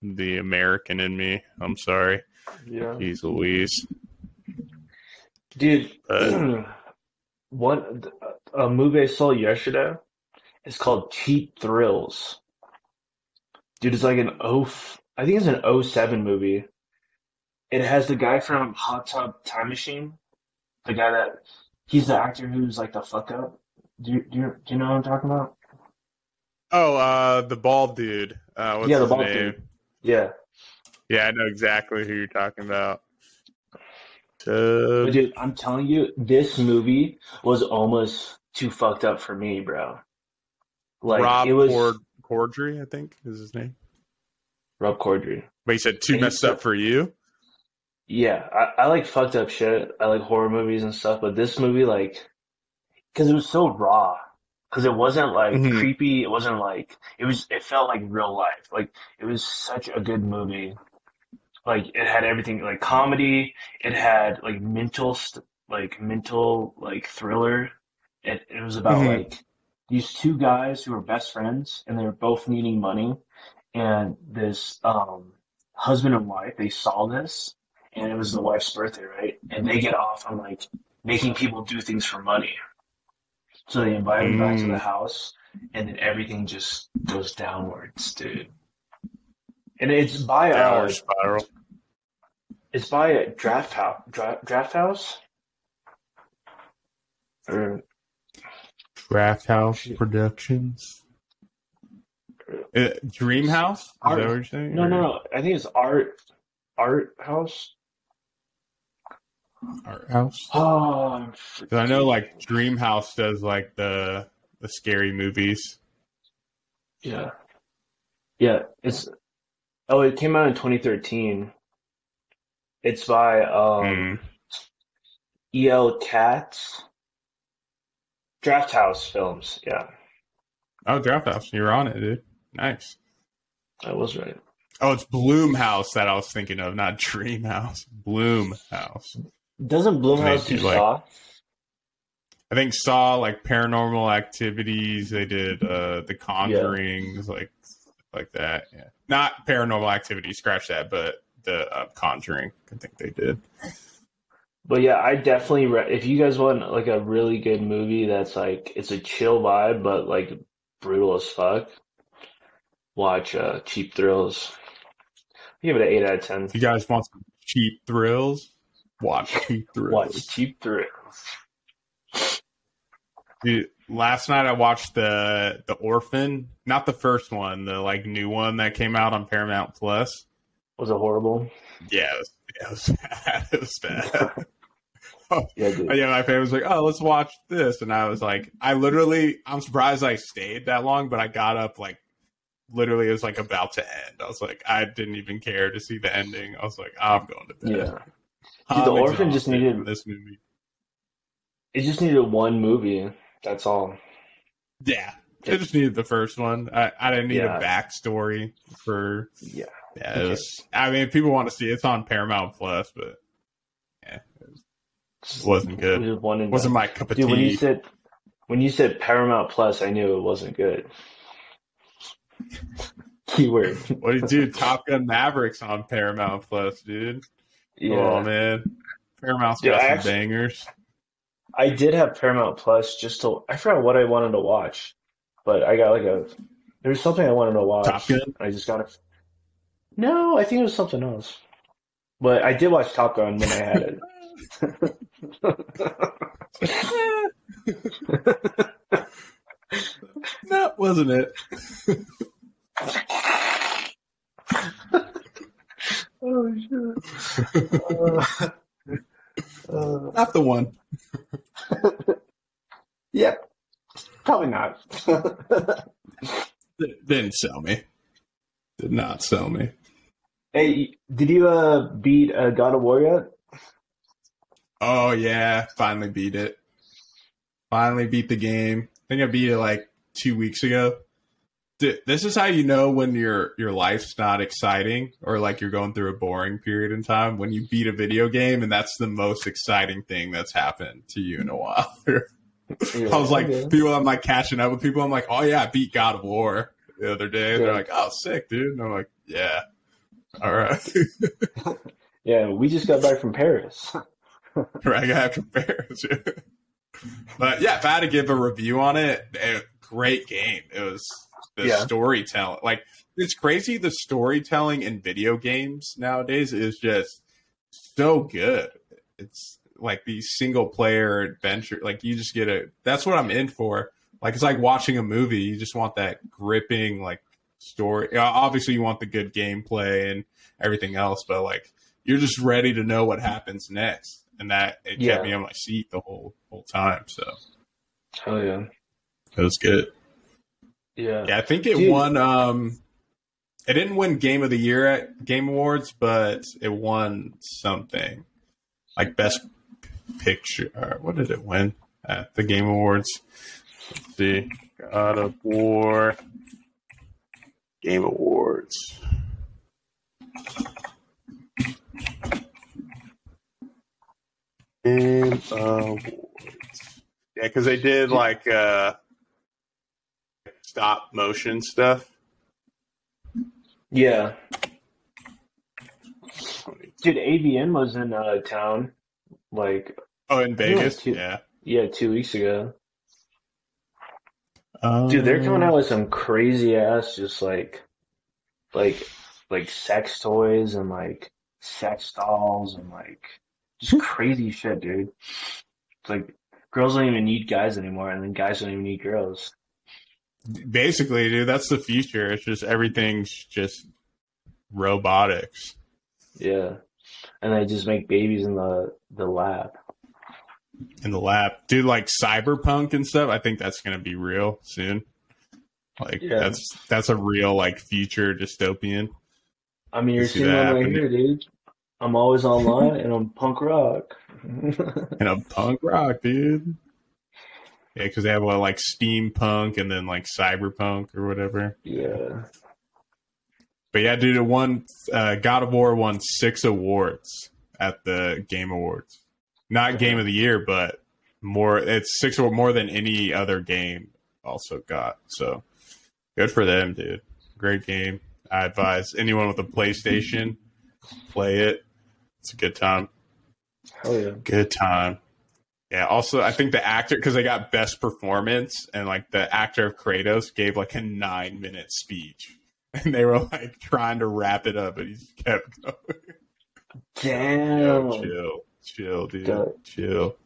the American in me. I'm sorry. Yeah. Jeez, Louise. Dude, But- one a movie I saw yesterday is called Cheap Thrills. Dude, it's like an O, I think it's an 07 movie. It has the guy from Hot Tub Time Machine, the guy that he's the actor who's like the fuck up. Do you, do you, do you know what I'm talking about? Oh, uh, the bald dude. Uh, what's Yeah, the bald name? dude. Yeah, Yeah, I know exactly who you're talking about. but Uh, dude, I'm telling you, this movie was almost too fucked up for me, bro. Like Rob it was Cord- Cordry, I think is his name. Rob Corddry. But he said too And messed said- up for you. Yeah, I, I like fucked up shit. I like horror movies and stuff, but this movie, like, because it was so raw. Because it wasn't like Mhm. creepy. It wasn't like it was. It felt like real life. Like it was such a good movie. Like it had everything, like comedy. It had like mental, st- like mental, like thriller. It it was about Mhm. like these two guys who are best friends, and they're both needing money, and this um husband and wife they saw this and it was the wife's birthday, right? And they get off on like making people do things for money. So they invite him back to the Mm. house, and then everything just goes downwards, dude. And it's by a Downward spiral. it's by a draft house, draft, draft house, or Draft House Productions. Uh, Dream House? Is that what you're saying? no, Or- no, no. I think it's art, art house. Art house. Oh, I'm 'Cause I know like Dream House does like the the scary movies. Yeah. Yeah, it's oh, it came out in 2013. It's by um Mm. E.L. Katz. Draft House Films. Yeah, Oh, Draft House, you're on it, dude. Nice. I was right. Oh, it's Blumhouse that I was thinking of, not Dream House. Bloom House. Doesn't Blumhouse do like- Saw? I think Saw like Paranormal Activities. They did uh The Conjurings, like like that. Yeah, not Paranormal Activity. Scratch that. But the uh, Conjuring, I think they did. But yeah, I definitely re if you guys want like a really good movie that's like it's a chill vibe but like brutal as fuck, watch uh Cheap Thrills. I give it an eight out of ten. If you guys want some cheap thrills, watch Cheap Thrills. Watch Cheap Thrills. Dude, last night I watched the the Orphan, not the first one, the like new one that came out on Paramount Plus. Was it horrible? Yeah, it was, it was bad. It was bad. Yeah, dude. yeah, my family was like, "Oh, let's watch this," and I was like, "I literally, I'm surprised I stayed that long, but I got up like, literally, it was like about to end. I was like, I didn't even care to see the ending. I was like, I'm going to bed. Yeah. Dude, The Orphan just needed- this movie. It just needed one movie. That's all. Yeah, it just needed the first one. I, I didn't need Yeah. a backstory for. Yeah. Yeah, was. I mean, if people want to see it, it's on Paramount Plus, but yeah, it was, wasn't good. Just one and wasn't done. my cup of Dude, when you tea. said when you said Paramount Plus, I knew it wasn't good. Keyword. What do you do? Top Gun Mavericks on Paramount Plus, dude. Yeah. Oh man, Paramount's Dude, got I some actually- bangers. I did have Paramount Plus just to I forgot what I wanted to watch, but I got like a there was something I wanted to watch. Top Gun. I just got it. No, I think it was something else. But I did watch Top Gun when I had it. that wasn't it. oh shit. Uh, uh, Not the one. yep, probably not. Didn't sell me. Did not sell me. hey, did you uh beat uh, God of War yet? Oh yeah, finally beat it. Finally beat the game. I think I beat it like two weeks ago. Th- This is how you know when your your life's not exciting or like you're going through a boring period in time when you beat a video game and that's the most exciting thing that's happened to you in a while. I was like, Okay. people, I'm like catching up with people. I'm like, oh yeah, I beat God of War the other day. Yeah. They're like, oh, sick, dude. And I'm like, yeah, all right. yeah, we just got back from Paris. right, I have to compare. but yeah, if I had to give a review on it, eh, great game. It was the Yeah. storytelling. Like it's crazy. The storytelling in video games nowadays is just so good. It's like these single player adventure. Like you just get a. That's what I'm in for. Like it's like watching a movie. You just want that gripping like story. Obviously, you want the good gameplay and everything else, but like you're just ready to know what happens next. And that it Yeah. kept me on my seat the whole whole time. So Oh yeah, it was good. yeah. Yeah, I think it Dude. won. Um, it didn't win Game of the Year at Game Awards, but it won something like Best Picture. What did it win at the Game Awards? Let's see, God of War Game Awards. Game Awards. Yeah, because they did like uh, stop motion stuff. Yeah. Dude, AVN was in uh, town like Oh, in Vegas, too. yeah. yeah two weeks ago. Um, Dude, they're coming out with some crazy ass, just like, like, like sex toys and like sex dolls and like just hmm. crazy shit, dude. It's like girls don't even need guys anymore, and then guys don't even need girls. Basically, dude, that's the future. It's just everything's just robotics. Yeah, and they just make babies in the the lab. in the lab. Dude, like cyberpunk and stuff, I think that's gonna be real soon. Like Yeah. that's that's a real like future dystopian. I mean, you're seeing that right here, dude. I'm always online and I'm punk rock. And I'm punk rock, dude. Yeah, because they have well, like steampunk and then like cyberpunk or whatever. yeah. But yeah, dude, it won. Uh, God of War won six awards at the Game Awards. Not Game of the Year, but more. It's six or more than any other game. Also got so good for them, dude. Great game. I advise anyone with a PlayStation play it. It's a good time. Hell yeah. Good time. Yeah. Also, I think the actor because they got best performance and like the actor of Kratos gave like a nine minute speech, and they were like trying to wrap it up, but he just kept going. Damn. Yo, chill, chill, dude, chill.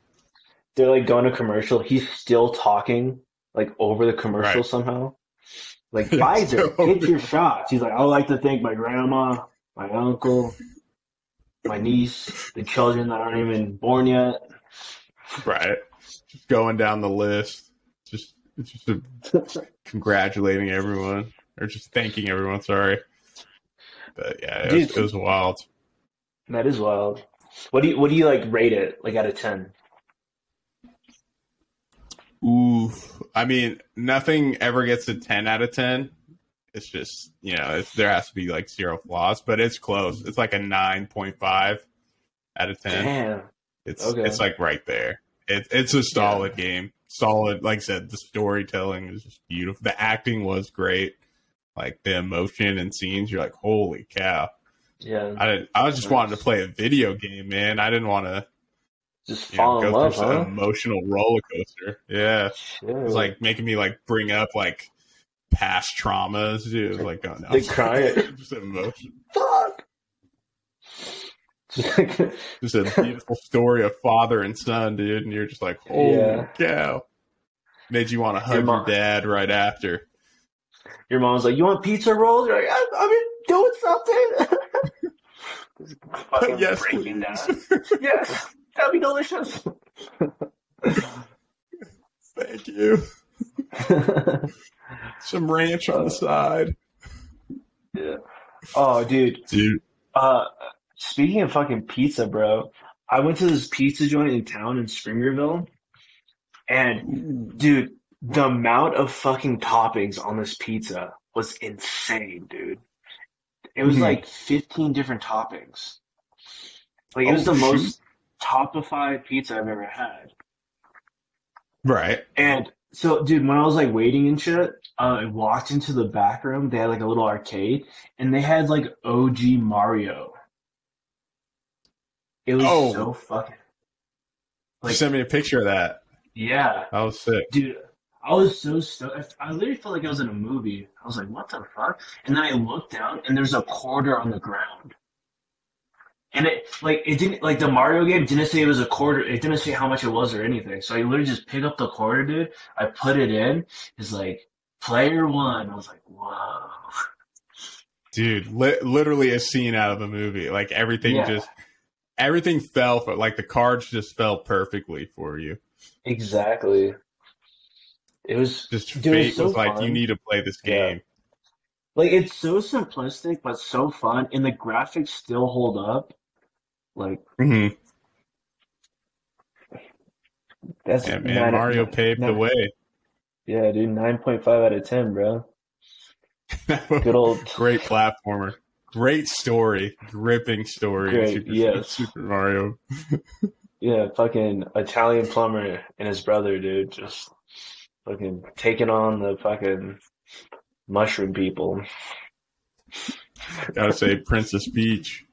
They're like going to commercial. He's still talking like over the commercial Right. somehow. Like Pfizer, get your shots. He's like, I would like to thank my grandma, my uncle, my niece, the children that aren't even born yet. Right, just going down the list, just just congratulating everyone or just thanking everyone. Sorry, but yeah, it was, it was wild. that is wild. What do you what do you like rate it like out of ten? Ooh, I mean, nothing ever gets a ten out of ten. It's just you know, it's, there has to be like zero flaws, but it's close. It's like a nine point five out of ten. Damn. It's Okay. it's like right there. It, it's a solid game. Solid, like I said, the storytelling is just beautiful. The acting was great. Like the emotion and scenes, you're like, holy cow! Yeah. I didn't. I was just wanted to play a video game, man. I didn't want to Just you know, fall in go love, through some huh? emotional roller coaster. Yeah. Shit. It was like making me like bring up like past traumas, dude. Was like oh, going down. They cry. just emotion. fuck. Just a beautiful story of father and son, dude. And you're just like, holy Yeah. cow. Made you want to hug your, mom- dad right after. Your mom's like, "You want pizza rolls?" You're like, "I- "I've been doing something." Fucking yes, breaking please. down. Yes, that'd be delicious. Thank you. Some ranch on the side. yeah. Oh, dude. Dude. Uh, speaking of fucking pizza, bro, I went to this pizza joint in town in Springerville, and dude, the amount of fucking toppings on this pizza was insane, dude. It was Mhm. like 15 different toppings. Like it was Oh, the shoot. most topified pizza I've ever had. Right. And so, dude, when I was like waiting and shit, uh, I walked into the back room. They had like a little arcade, and they had like OG Mario. It was Oh. so fucking You sent me a picture of that. yeah, I was sick. dude. I was so stoked. I I literally felt like I was in a movie. I was like, "What the fuck?" And then I looked down, and there's a quarter on the ground. And it like it didn't like the Mario game didn't say it was a quarter. It didn't say how much it was or anything. So I literally just pick up the quarter, dude. I put it in. It's like player one. I was like, "Whoa." Dude, li- literally a scene out of a movie. Like everything Yeah. just, everything fell for, like the cards just fell perfectly for you. Exactly. It was Just Dude, fate it's so was like, you need to play this Yeah. game. like it's so simplistic but so fun, and the graphics still hold up. Like hmm that's Yeah, man. nine- Mario paved the way. Yeah, dude, nine point five out of ten, bro. Good old Great platformer. Great story. Gripping story. Great, Super, yes. Super Mario. yeah, fucking Italian plumber and his brother, dude, just fucking taking on the fucking mushroom people. Gotta say, Princess Peach.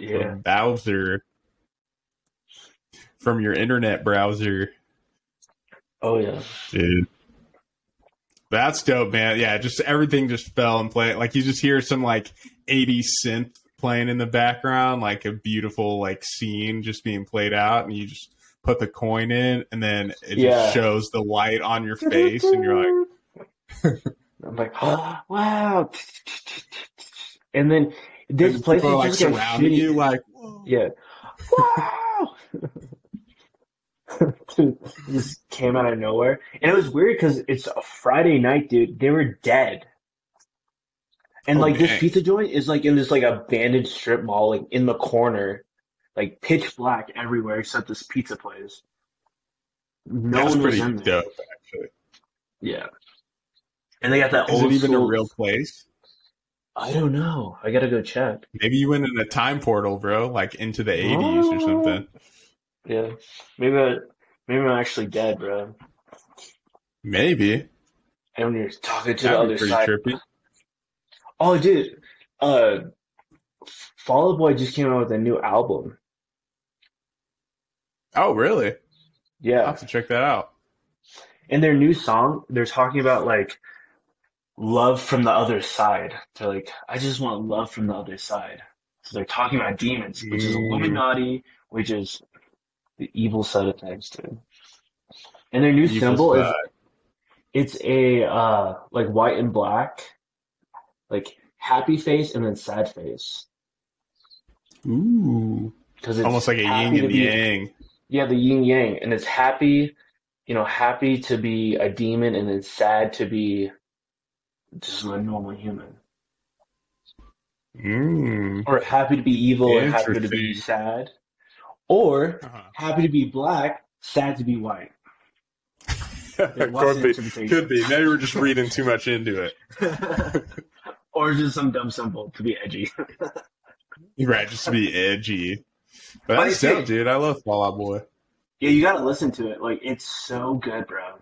Yeah, From Bowser. From your internet browser. oh yeah, Dude. That's dope, man. Yeah, just everything just fell in place. Like you just hear some like 80s synth playing in the background, like a beautiful like scene just being played out, and you just put the coin in, and then it Yeah. just shows the light on your face, and you're like, I'm like, oh, wow. And then This And place is people are, like just like surrounding you, like whoa. Yeah. Wow! dude, just came out of nowhere. And it was weird because it's a Friday night, dude. They were dead. And Oh, like this pizza joint is like in this like abandoned strip mall, like in the corner, like pitch black everywhere except this pizza place. No That's one was pretty dope, actually. Yeah. And they got that Is old it even school. a real place? I don't know. I gotta go check. Maybe you went in a time portal, bro, like into the eighties or something. Yeah. Maybe I, maybe I'm actually dead, bro. Maybe. And you're talking to the That'd other be pretty side. trippy. Oh, dude. Uh, Fall Out Boy just came out with a new album. Oh, really? Yeah, I'll have to check that out. In their new song, they're talking about like love from the other side. They're like, I just want love from the other side. So they're talking about demons, which is. Illuminati, which is the evil side of things, dude. And their new Evil symbol is it's a uh like white and black, like happy face and then sad face. Ooh. Because it's Almost like a yin and be- yang. Yeah, the yin yang, and it's happy, you know, happy to be a demon, and then sad to be just a normal human, Mm. or happy to be evil and happy to be sad, or Uh-huh. happy to be black, sad to be white. Could be. Could be. Now you were just reading too much into it. or just some dumb symbol to be edgy. Right, just to be edgy. But I dope, dude. I love Fall Out Boy. yeah, you gotta listen to it. Like it's so good, bro.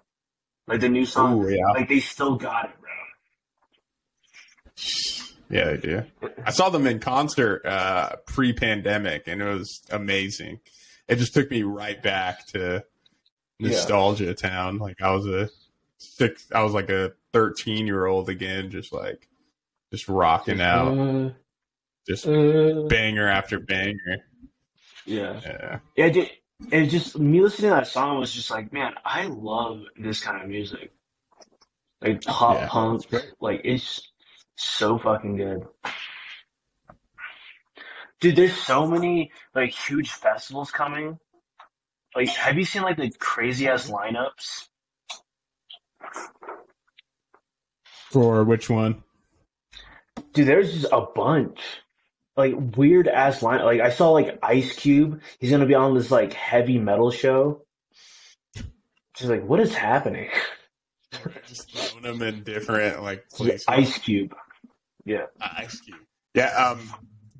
Like the new song, Ooh, yeah. like they still got it. Yeah, they do. I saw them in concert uh, pre-pandemic, and it was amazing. It just took me right back to Yeah. nostalgia town. Like I was a six, I was like a thirteen-year-old again, just like just rocking out, Uh, just uh, banger after banger. yeah. Yeah, Yeah, dude, and just me listening to that song was just like, man, I love this kind of music. Like pop Yeah, punk, like it's so fucking good. Dude, there's so many like huge festivals coming. Like, have you seen like the crazy ass lineups? for which one? Dude, there's just a bunch. Like weird ass line. Like I saw like Ice Cube. He's gonna be on this like heavy metal show. Just like, what is happening? just throwing them in different like Yeah, places. Ice Cube. Yeah. Ice Cube. Yeah, um,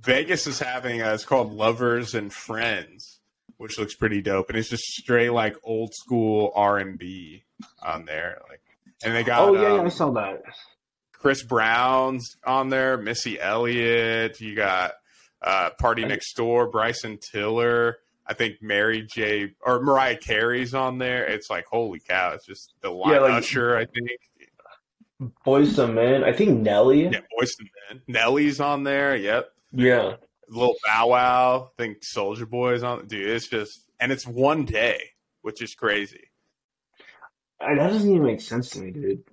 Vegas is having uh, it's called Lovers and Friends, which looks pretty dope, and it's just straight like old school R and B on there. Like, and they got Oh yeah, yeah, um, I saw that. Chris Brown's on there, Missy Elliott. You got uh, Party I- Next Door, Bryson Tiller. I think Mary J. or Mariah Carey's on there. It's like holy cow! It's just the line Yeah, like- Usher. I think Boyz II Men. I think Nelly. yeah, Boyz II Men. Nelly's on there. Yep. Yeah. little Bow Wow. I think Soulja Boy's on. Dude, it's just and it's one day, which is crazy. I, that doesn't even make sense to me, dude.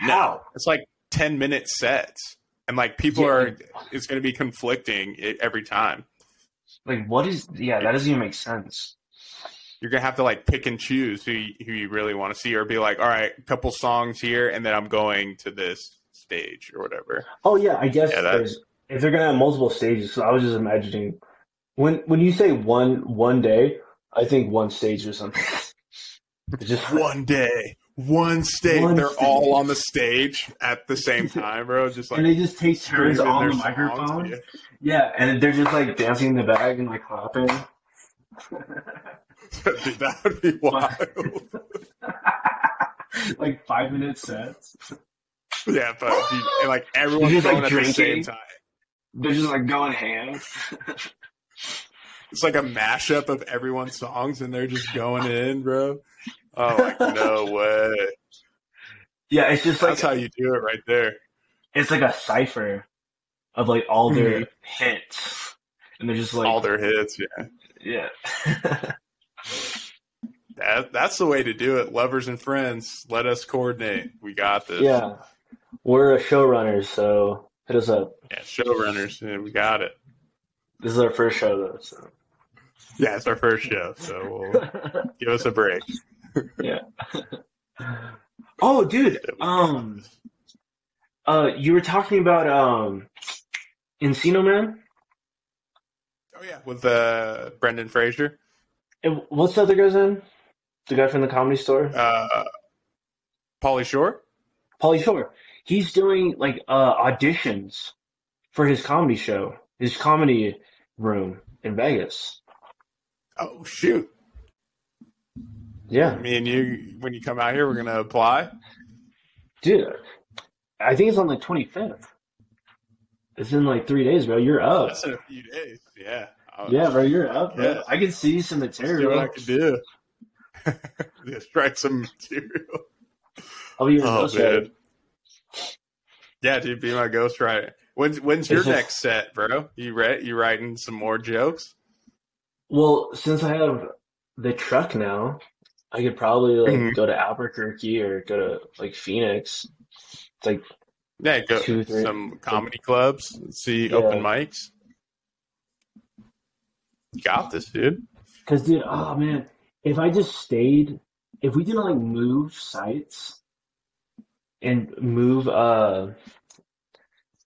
No, How? it's like ten minute sets, and like people Yeah. are. It's going to be conflicting every time. Like, what is? Yeah, that doesn't even make sense. You're gonna have to like pick and choose who you, who you really want to see, or be like, all right, a couple songs here, and then I'm going to this stage or whatever. Oh yeah, I guess Yeah, if they're gonna have multiple stages. So I was just imagining when when you say one one day, I think one stage or something. Just One day, one stage. One They're stage. all on the stage at the same time, bro. Just like and they just take turns on the microphone. Yeah. Yeah, and they're just like dancing in the bag and like clapping. Dude, that would be wild. like five minute sets. yeah, but dude, and, like everyone's Just, like, going at the same drinking. time. They're just like going ham. It's like a mashup of everyone's songs, and they're just going in, bro. Oh, like no way! yeah, it's just like That's how you do it, right there. it's like a cipher of like all their Mhm. hits, and they're just like All their hits, yeah. yeah. That, that's the way to do it. Lovers and friends, let us coordinate. We got this. yeah, we're a showrunners, so Hit us up. Yeah, showrunners. Yeah, we got it. This is our first show though, so Yeah, it's our first show, so we'll give us a break. yeah. oh, dude. Um, uh, you were talking about um, Encino Man. Oh yeah, with uh, Brendan Fraser. And what's the other guy's name? The guy from the comedy store, Uh, Pauly Shore. Pauly Shore. He's doing like uh, auditions for his comedy show, his comedy room in Vegas. Oh shoot! Yeah, Me and you, when you come out here, we're gonna apply. dude. I think it's on the twenty fifth. It's in like three days, bro. You're up. That's in a few days. Yeah. Yeah, bro. You're up. Bro. Yeah. I can see some see what I material. can do. Just write some material. I'll be your Oh ghostwriter. man. Yeah, dude, be my ghostwriter. When's when's your next set, bro? You write you writing some more jokes? Well, since I have the truck now, I could probably like Mhm. go to Albuquerque or go to like Phoenix. It's like Yeah, go Two, three. some comedy clubs, see Yeah. open mics. You got this, dude. Cause dude, oh man, if I just stayed, if we didn't like move sites and move, uh,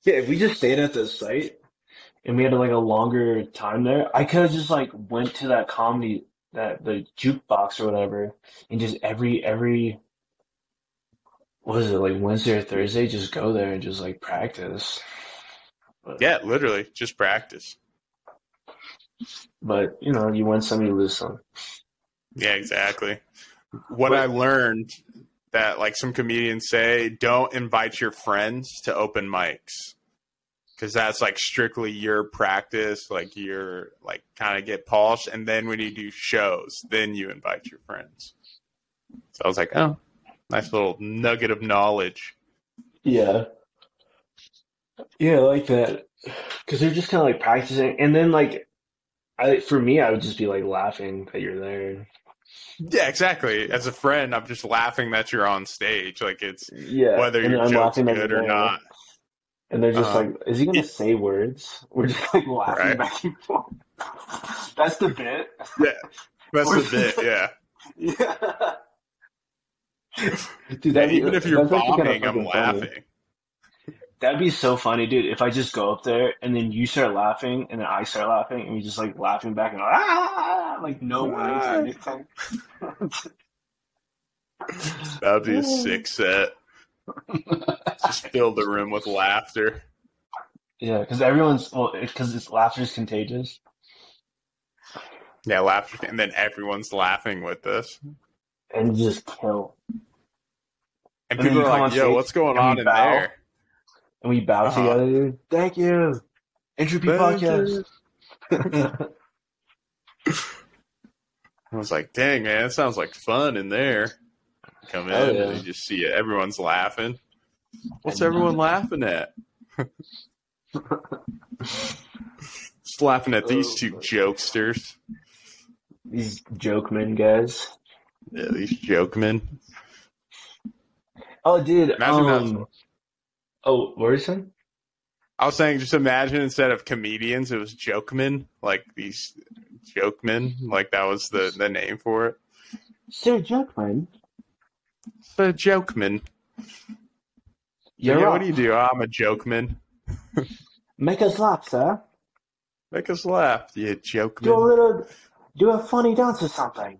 yeah, if we just stayed at the site and we had like a longer time there, I could have just like went to that comedy, that the jukebox or whatever, and just every every, what was it like Wednesday or Thursday, just go there and just like practice. But, Yeah, literally, just practice. but you know, you win some, you lose some. Yeah, exactly. What But- I learned that like some comedians say, don't invite your friends to open mics. Cause that's like strictly your practice, like you're like kind of get polished, and then when you do shows, then you invite your friends. So I was like, oh, nice little nugget of knowledge. Yeah. Yeah, I like that. Because they're just kind of like practicing. And then, like, I for me, I would just be like laughing that you're there. Yeah, exactly. As a friend, I'm just laughing that you're on stage, like it's Yeah. whether your I'm joke's laughing good or not. And they're just Uh-huh. like, is he going to say words? We're just like laughing Right. back and forth. That's the bit. Yeah, that's the bit, yeah. Yeah. Dude, Yeah, even if you're that's actually kinda bombing, I'm fucking funny. Laughing. That'd be so funny, dude. If I just go up there and then you start laughing and then I start laughing and we just like laughing back and ah, like no words or anything. That'd be a sick set. Just fill the room with laughter. Yeah, because everyone's well, because it's laughter's contagious. Yeah, laughter, and then everyone's laughing with this, and just kill. And And people you are come like, "Yo, what's going on in bow. there?" And we bow Uh-huh. together, dude. Thank you. Entropy Thank podcast. I was like, "Dang, man, it sounds like fun in there." Come in Hell yeah. and you just see it. Everyone's laughing. What's And- everyone laughing at? Just laughing at these two jokesters. These joke men guys. Yeah, these jokemen. Oh, dude. Imagine that was- um, oh, what were you saying? I was saying, just imagine instead of comedians, it was jokemen, like these jokemen, like that was the, the name for it. Sir Jokeman. The jokeman. You're yeah, what do you do? I'm a jokeman. Make us laugh, sir. Make us laugh, you jokeman. Do a little, do a funny dance or something.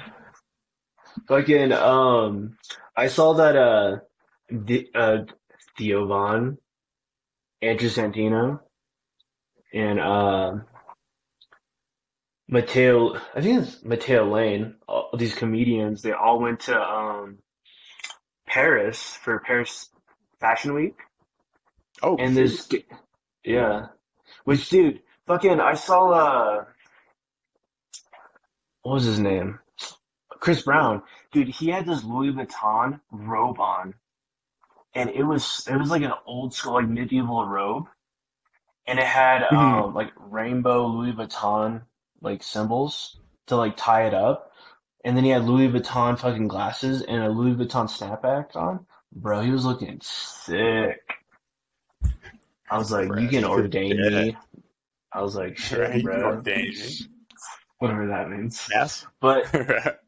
Fucking, um, I saw that, uh, the, uh, Theo Von, Andrew Santino, and, uh, Mateo, I think it's Mateo Lane, all these comedians, they all went to, um, Paris for Paris Fashion Week. oh, And this, yeah, which dude, fucking, I saw, uh, what was his name? Chris Brown. Dude, he had this Louis Vuitton robe on, and it was, it was like an old school, like medieval robe, and it had, Mhm. um, like rainbow Louis Vuitton, like symbols to like tie it up. and then he had Louis Vuitton fucking glasses and a Louis Vuitton snapback on. Bro, he was looking sick. I was like, you can Fresh. ordain Yeah. me. I was like, shit, Right, bro. ordain me. Whatever that means. Yes. But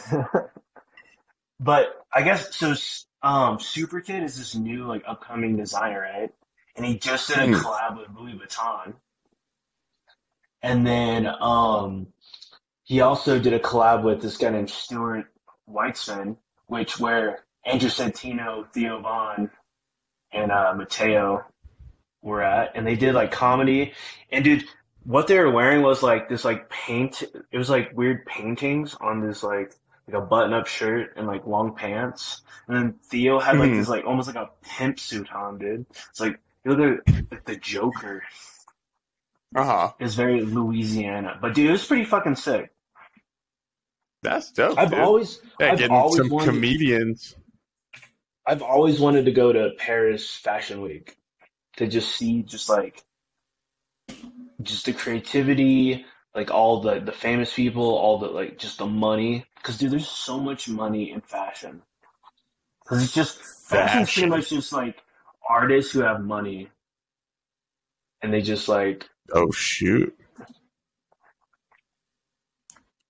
but I guess so. Um, Super Kid is this new like upcoming designer, right? And he just did a Hmm. collab with Louis Vuitton. And then um, he also did a collab with this guy named Stuart Weitzman, which where Andrew Santino, Theo Von, and uh, Mateo were at, and they did like comedy. And dude, what they were wearing was like this like paint. It was like weird paintings on this like like a button-up shirt and like long pants. And then Theo had like Mhm. this like almost like a pimp suit on, dude. It's like you look like, like the Joker. Uh huh. It's very Louisiana, but dude, it was pretty fucking sick. That's dope. I've dude. always yeah, I've getting always some wanted- comedians. I've always wanted to go to Paris Fashion Week to just see just like just the creativity, like all the the famous people, all the like just the money. Because dude, there's so much money in fashion. Because it's just fashion's Fashion. pretty much just like artists who have money, and they just like Oh shoot.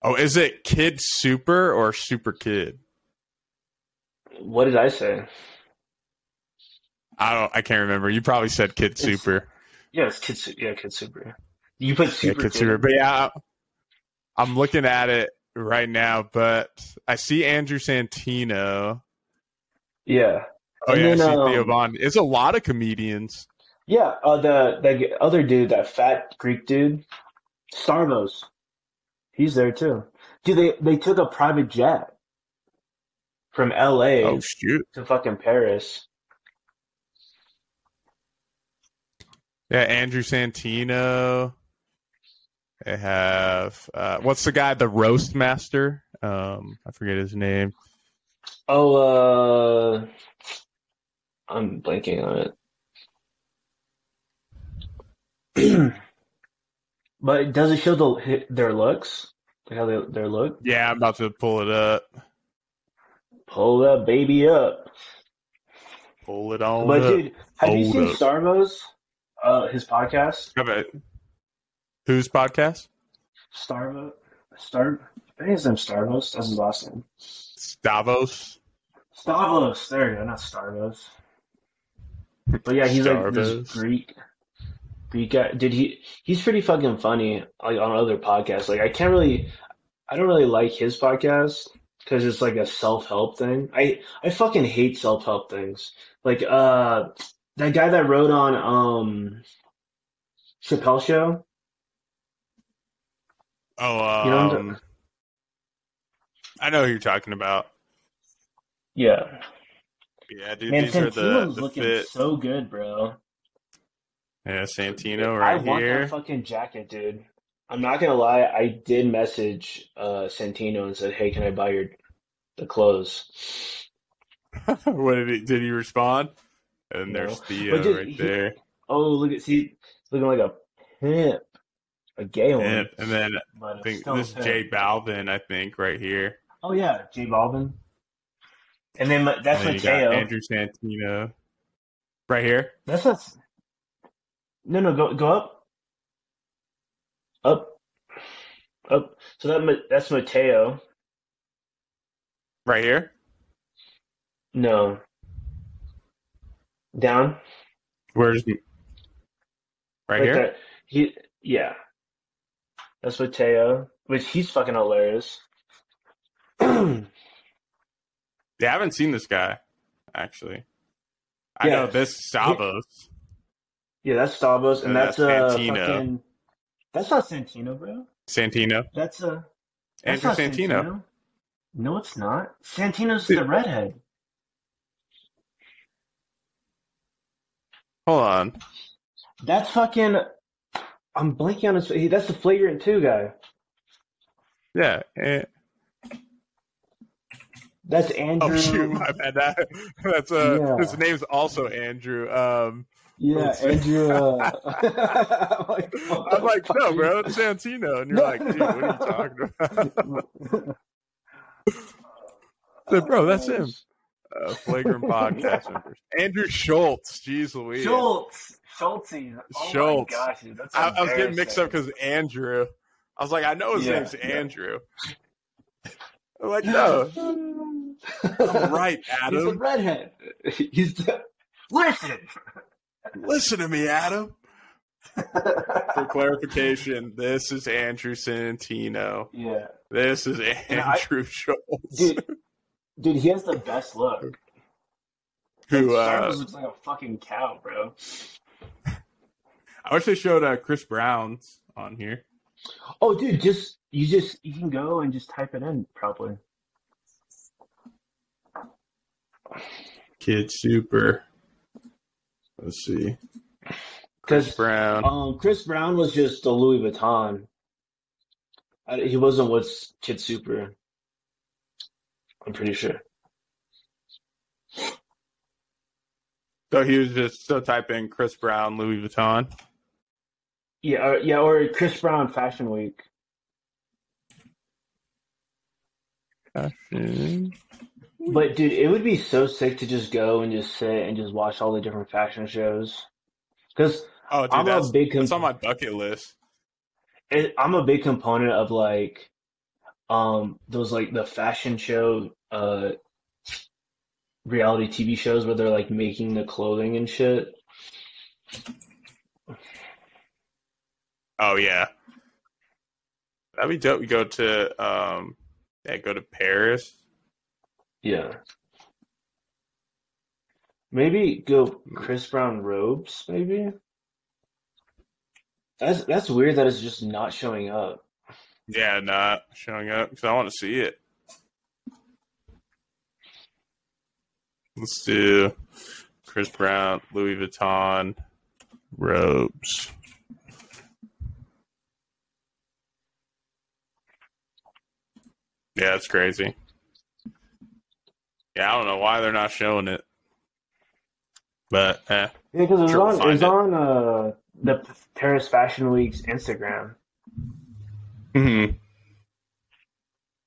Oh, is it Kid Super or Super Kid? what did I say? I don't. I can't remember. You probably said Kid It's- Super. Yeah, it's Kid yeah Kid Super. You put Yeah, Super Kid Kid. Super. But yeah, I'm looking at it right now. But I see Andrew Santino. Yeah. Oh And yeah, then, I see Theo um, Von. It's a lot of comedians. Yeah, uh, the the other dude, that fat Greek dude, Starvos, he's there too. Dude, they they took a private jet from L.A. Oh shoot. to fucking Paris. Yeah, Andrew Santino. They have uh, what's the guy, the roast master? Um, I forget his name. Oh, uh, I'm blanking on it. but does it show the their looks, like how they their look? Yeah, I'm about to pull it up. Pull that baby up. Pull it on But up. dude, have you seen up. Starvos? Uh, his podcast. Whose podcast? Starvo, Star. I think his name's Starvos. That's his last name. Stavos. Stavros. There you go. Not Starvos. But yeah, he's like this Greek. Greek guy. Did he? He's pretty fucking funny. Like on other podcasts. Like I can't really. I don't really like his podcast because it's like a self help thing. I I fucking hate self help things. Like uh, that guy that wrote on um, Chappelle Show. Oh, You know I'm um, I know who you're talking about. Yeah. Yeah, dude, Man, these are the, the looking fit. so good, bro. Yeah, Santino I right want here. that fucking jacket, dude. I'm not gonna lie, I did message uh Santino and said, "Hey, can I buy your the clothes?" what did he did he respond? And No. there's Theo right he- there. Oh, look at see, looking like a pimp, a gay one. And, and then I think this is pimp. J Balvin, I think, right here. Oh yeah, J Balvin. And then that's and then you got Mateo. Andrew Santino. Right here. That's not. No, no, go go up, up, up. So that that's Mateo. Right here. No. Down. Where's right, here? there. He, yeah. That's with Teo, which he's fucking hilarious. yeah, They haven't seen this guy, actually. I Yeah. know this Yeah, that's Stavros, and Uh, that's uh Santino. fucking. That's not Santino, bro. Santino. That's uh. That's Andrew not Santino. No, it's not. Santino's Dude. the redhead. Hold on. That's fucking. I'm blanking on his. he- That's the flagrant two guy. Yeah. eh. That's Andrew. Oh shoot, my bad. That, that's uh Yeah. his name's also Andrew. Um Yeah. Andrew. Uh... I'm like, I'm like, no, bro, it's Santino. And you're like, dude, what are you talking about? Said, bro, that's him. Uh, flagrant podcast members. Andrew Schulz. Jeez Louise. Schulz. Schulzy. Oh Schulz. my gosh, dude. That's I, I was getting mixed up because Andrew. I was like, I know his Yeah, name's yeah. Andrew. I'm like, no, I'm right, Adam. He's a redhead. He's the... listen. Listen to me, Adam. For clarification, this is Andrew Santino. yeah, This is I- Andrew Schulz, dude. Dude, he has the best look. who uh, looks like a fucking cow, bro. I wish they showed uh, Chris Brown's on here. Oh, dude, just you just you can go and just type it in probably. Kid Super. Let's see. Chris Brown. um, Chris Brown was just a Louis Vuitton. I, he wasn't what's Kid Super. I'm pretty sure. So he was just so type in Chris Brown, Louis Vuitton. Yeah, or, yeah, or Chris Brown Fashion Week. Fashion. But dude, it would be so sick to just go and just sit and just watch all the different fashion shows. Because Oh, dude, I'm a that's, big that's on my bucket list. it, I'm a big component of like um those like the fashion show uh reality TV shows where they're like making the clothing and shit. Oh yeah, that'd be dope. We go to um, yeah, go to Paris. Yeah. Maybe go Chris Brown robes, maybe? That's that's weird that it's just not showing up. Yeah, not showing up because I want to see it. Let's do Chris Brown, Louis Vuitton robes. Yeah, it's crazy. Yeah, I don't know why they're not showing it, but eh. Yeah, because it's Sure, we'll on it it. on uh the Paris Fashion Week's Instagram. hmm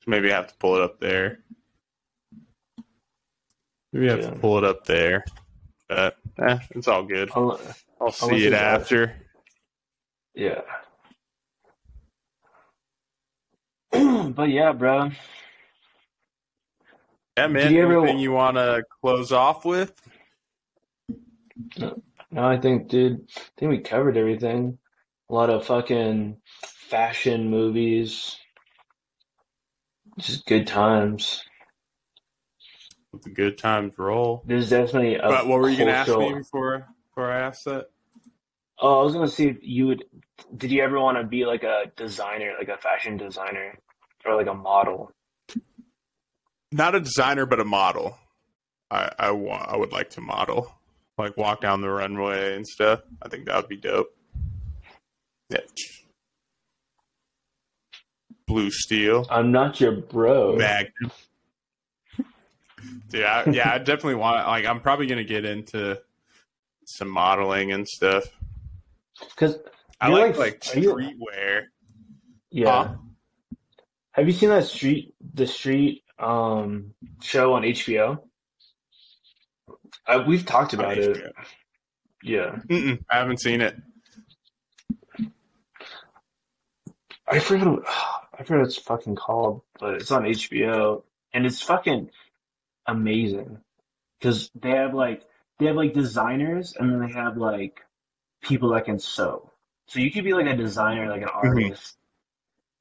Maybe I have to pull it up there. Maybe I have Yeah. to pull it up there. But eh, it's all good. Unle- I'll see it it's after. Yeah. But yeah, bro. Yeah, man. You ever- Anything you want to close off with? No, I think, dude, I think we covered everything. A lot of fucking fashion movies. Just good times. Good times roll. There's definitely a But what were you going to ask me before before I asked that? Oh, I was gonna see if you would. Did you ever want to be like a designer, like a fashion designer, or like a model? Not a designer, but a model. I I want. I would like to model, like walk down the runway and stuff. I think that would be dope. Yeah. Blue steel. I'm not your bro. Magnum. Dude, I, yeah, I definitely want. Like, I'm probably gonna get into some modeling and stuff. Because I like like- like you- streetwear. yeah. Huh? Have you seen that street, the street um show on HBO? I, we've talked about it. Yeah, Mm-mm, I haven't seen it. I forget. what- I forget what it's fucking called, but it's on HBO, and it's fucking amazing because they have like they have like designers, and then they have like people that can sew. So you could be like a designer, like an artist,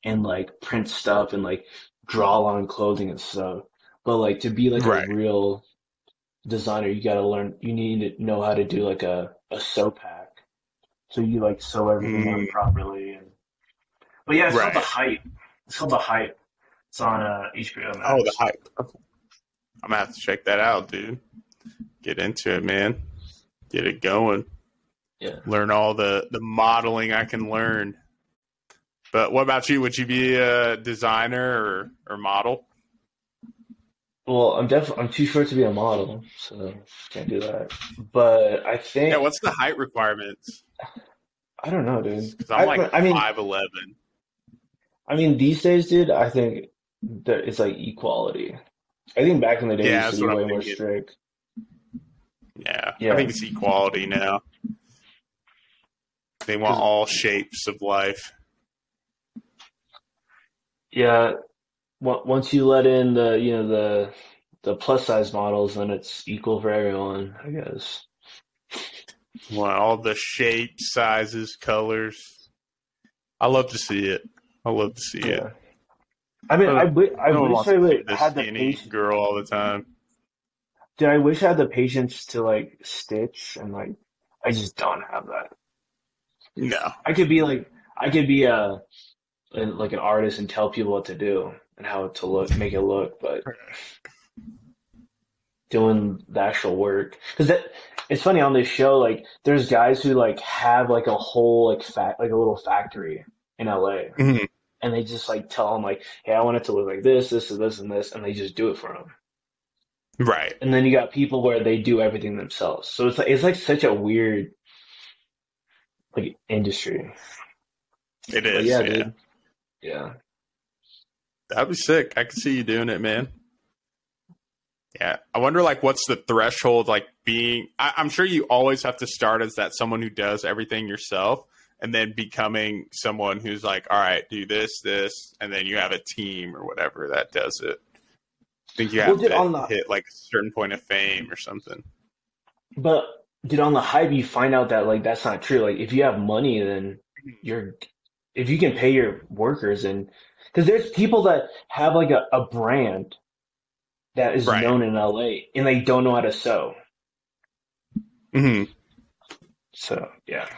and like print stuff and like draw on clothing and stuff. But like to be like Right. a real designer, you gotta learn. You need to know how to do like a a sew pack. So you like sew everything on Mm. properly. And but yeah, it's called the hype. It's called the hype. It's on uh, HBO Max. Oh, the hype. I'm gonna have to check that out, dude. Get into it, man. Get it going. Yeah. Learn all the the modeling I can learn. But what about you? Would you be a designer or, or model? Well, I'm definitely I'm too short to be a model, so can't do that. But I think Yeah. What's the height requirements? I don't know, dude. Because I'm I- like I mean, five eleven. I mean, these days, dude, I think that it's like equality. I think back in the day, Yeah, it used to be way more strict. Yeah, Yeah. I think it's equality now. They want all shapes of life. Yeah, once you let in the you know the the plus size models, then it's equal for everyone, I guess. Want all the shapes, sizes, colors. I love to see it. I love to see it. I mean, Uh, I, I no wish I to see would had the skinny patience. girl all the time. Dude, I wish I had the patience to like stitch, and like I just don't have that. No. I could be like, I could be a, like an artist and tell people what to do and how to look, make it look, but doing the actual work, because that it's funny on this show. Like, there's guys who like have like a whole like fact like a little factory in LA, Mhm. and they just like tell them like, hey, I want it to look like this, this, and this, and this, and they just do it for them. Right. And then you got people where they do everything themselves. So it's like it's like such a weird like industry. It is, But yeah, yeah. dude. Yeah. That'd be sick. I could see you doing it, man. Yeah. I wonder, like, what's the threshold, like, being. I, I'm sure you always have to start as that someone who does everything yourself and then becoming someone who's like, all right, do this, this, and then you have a team or whatever that does it. I think you Well, have dude, to the- hit, like, a certain point of fame or something. But dude, on the hype, you find out that like that's not true. Like if you have money, then you're if you can pay your workers and because there's people that have like a, a brand that is Right. known in LA and they don't know how to sew. Mm-hmm. So yeah.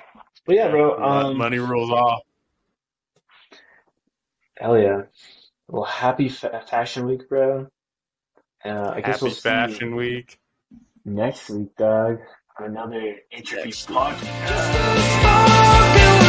But yeah, bro. Um, Money rules all. hell yeah. Well, happy fa Fashion Week, bro. Uh, I guess Happy we'll Fashion Week. next week, dog, for another interview podcast. Just a spark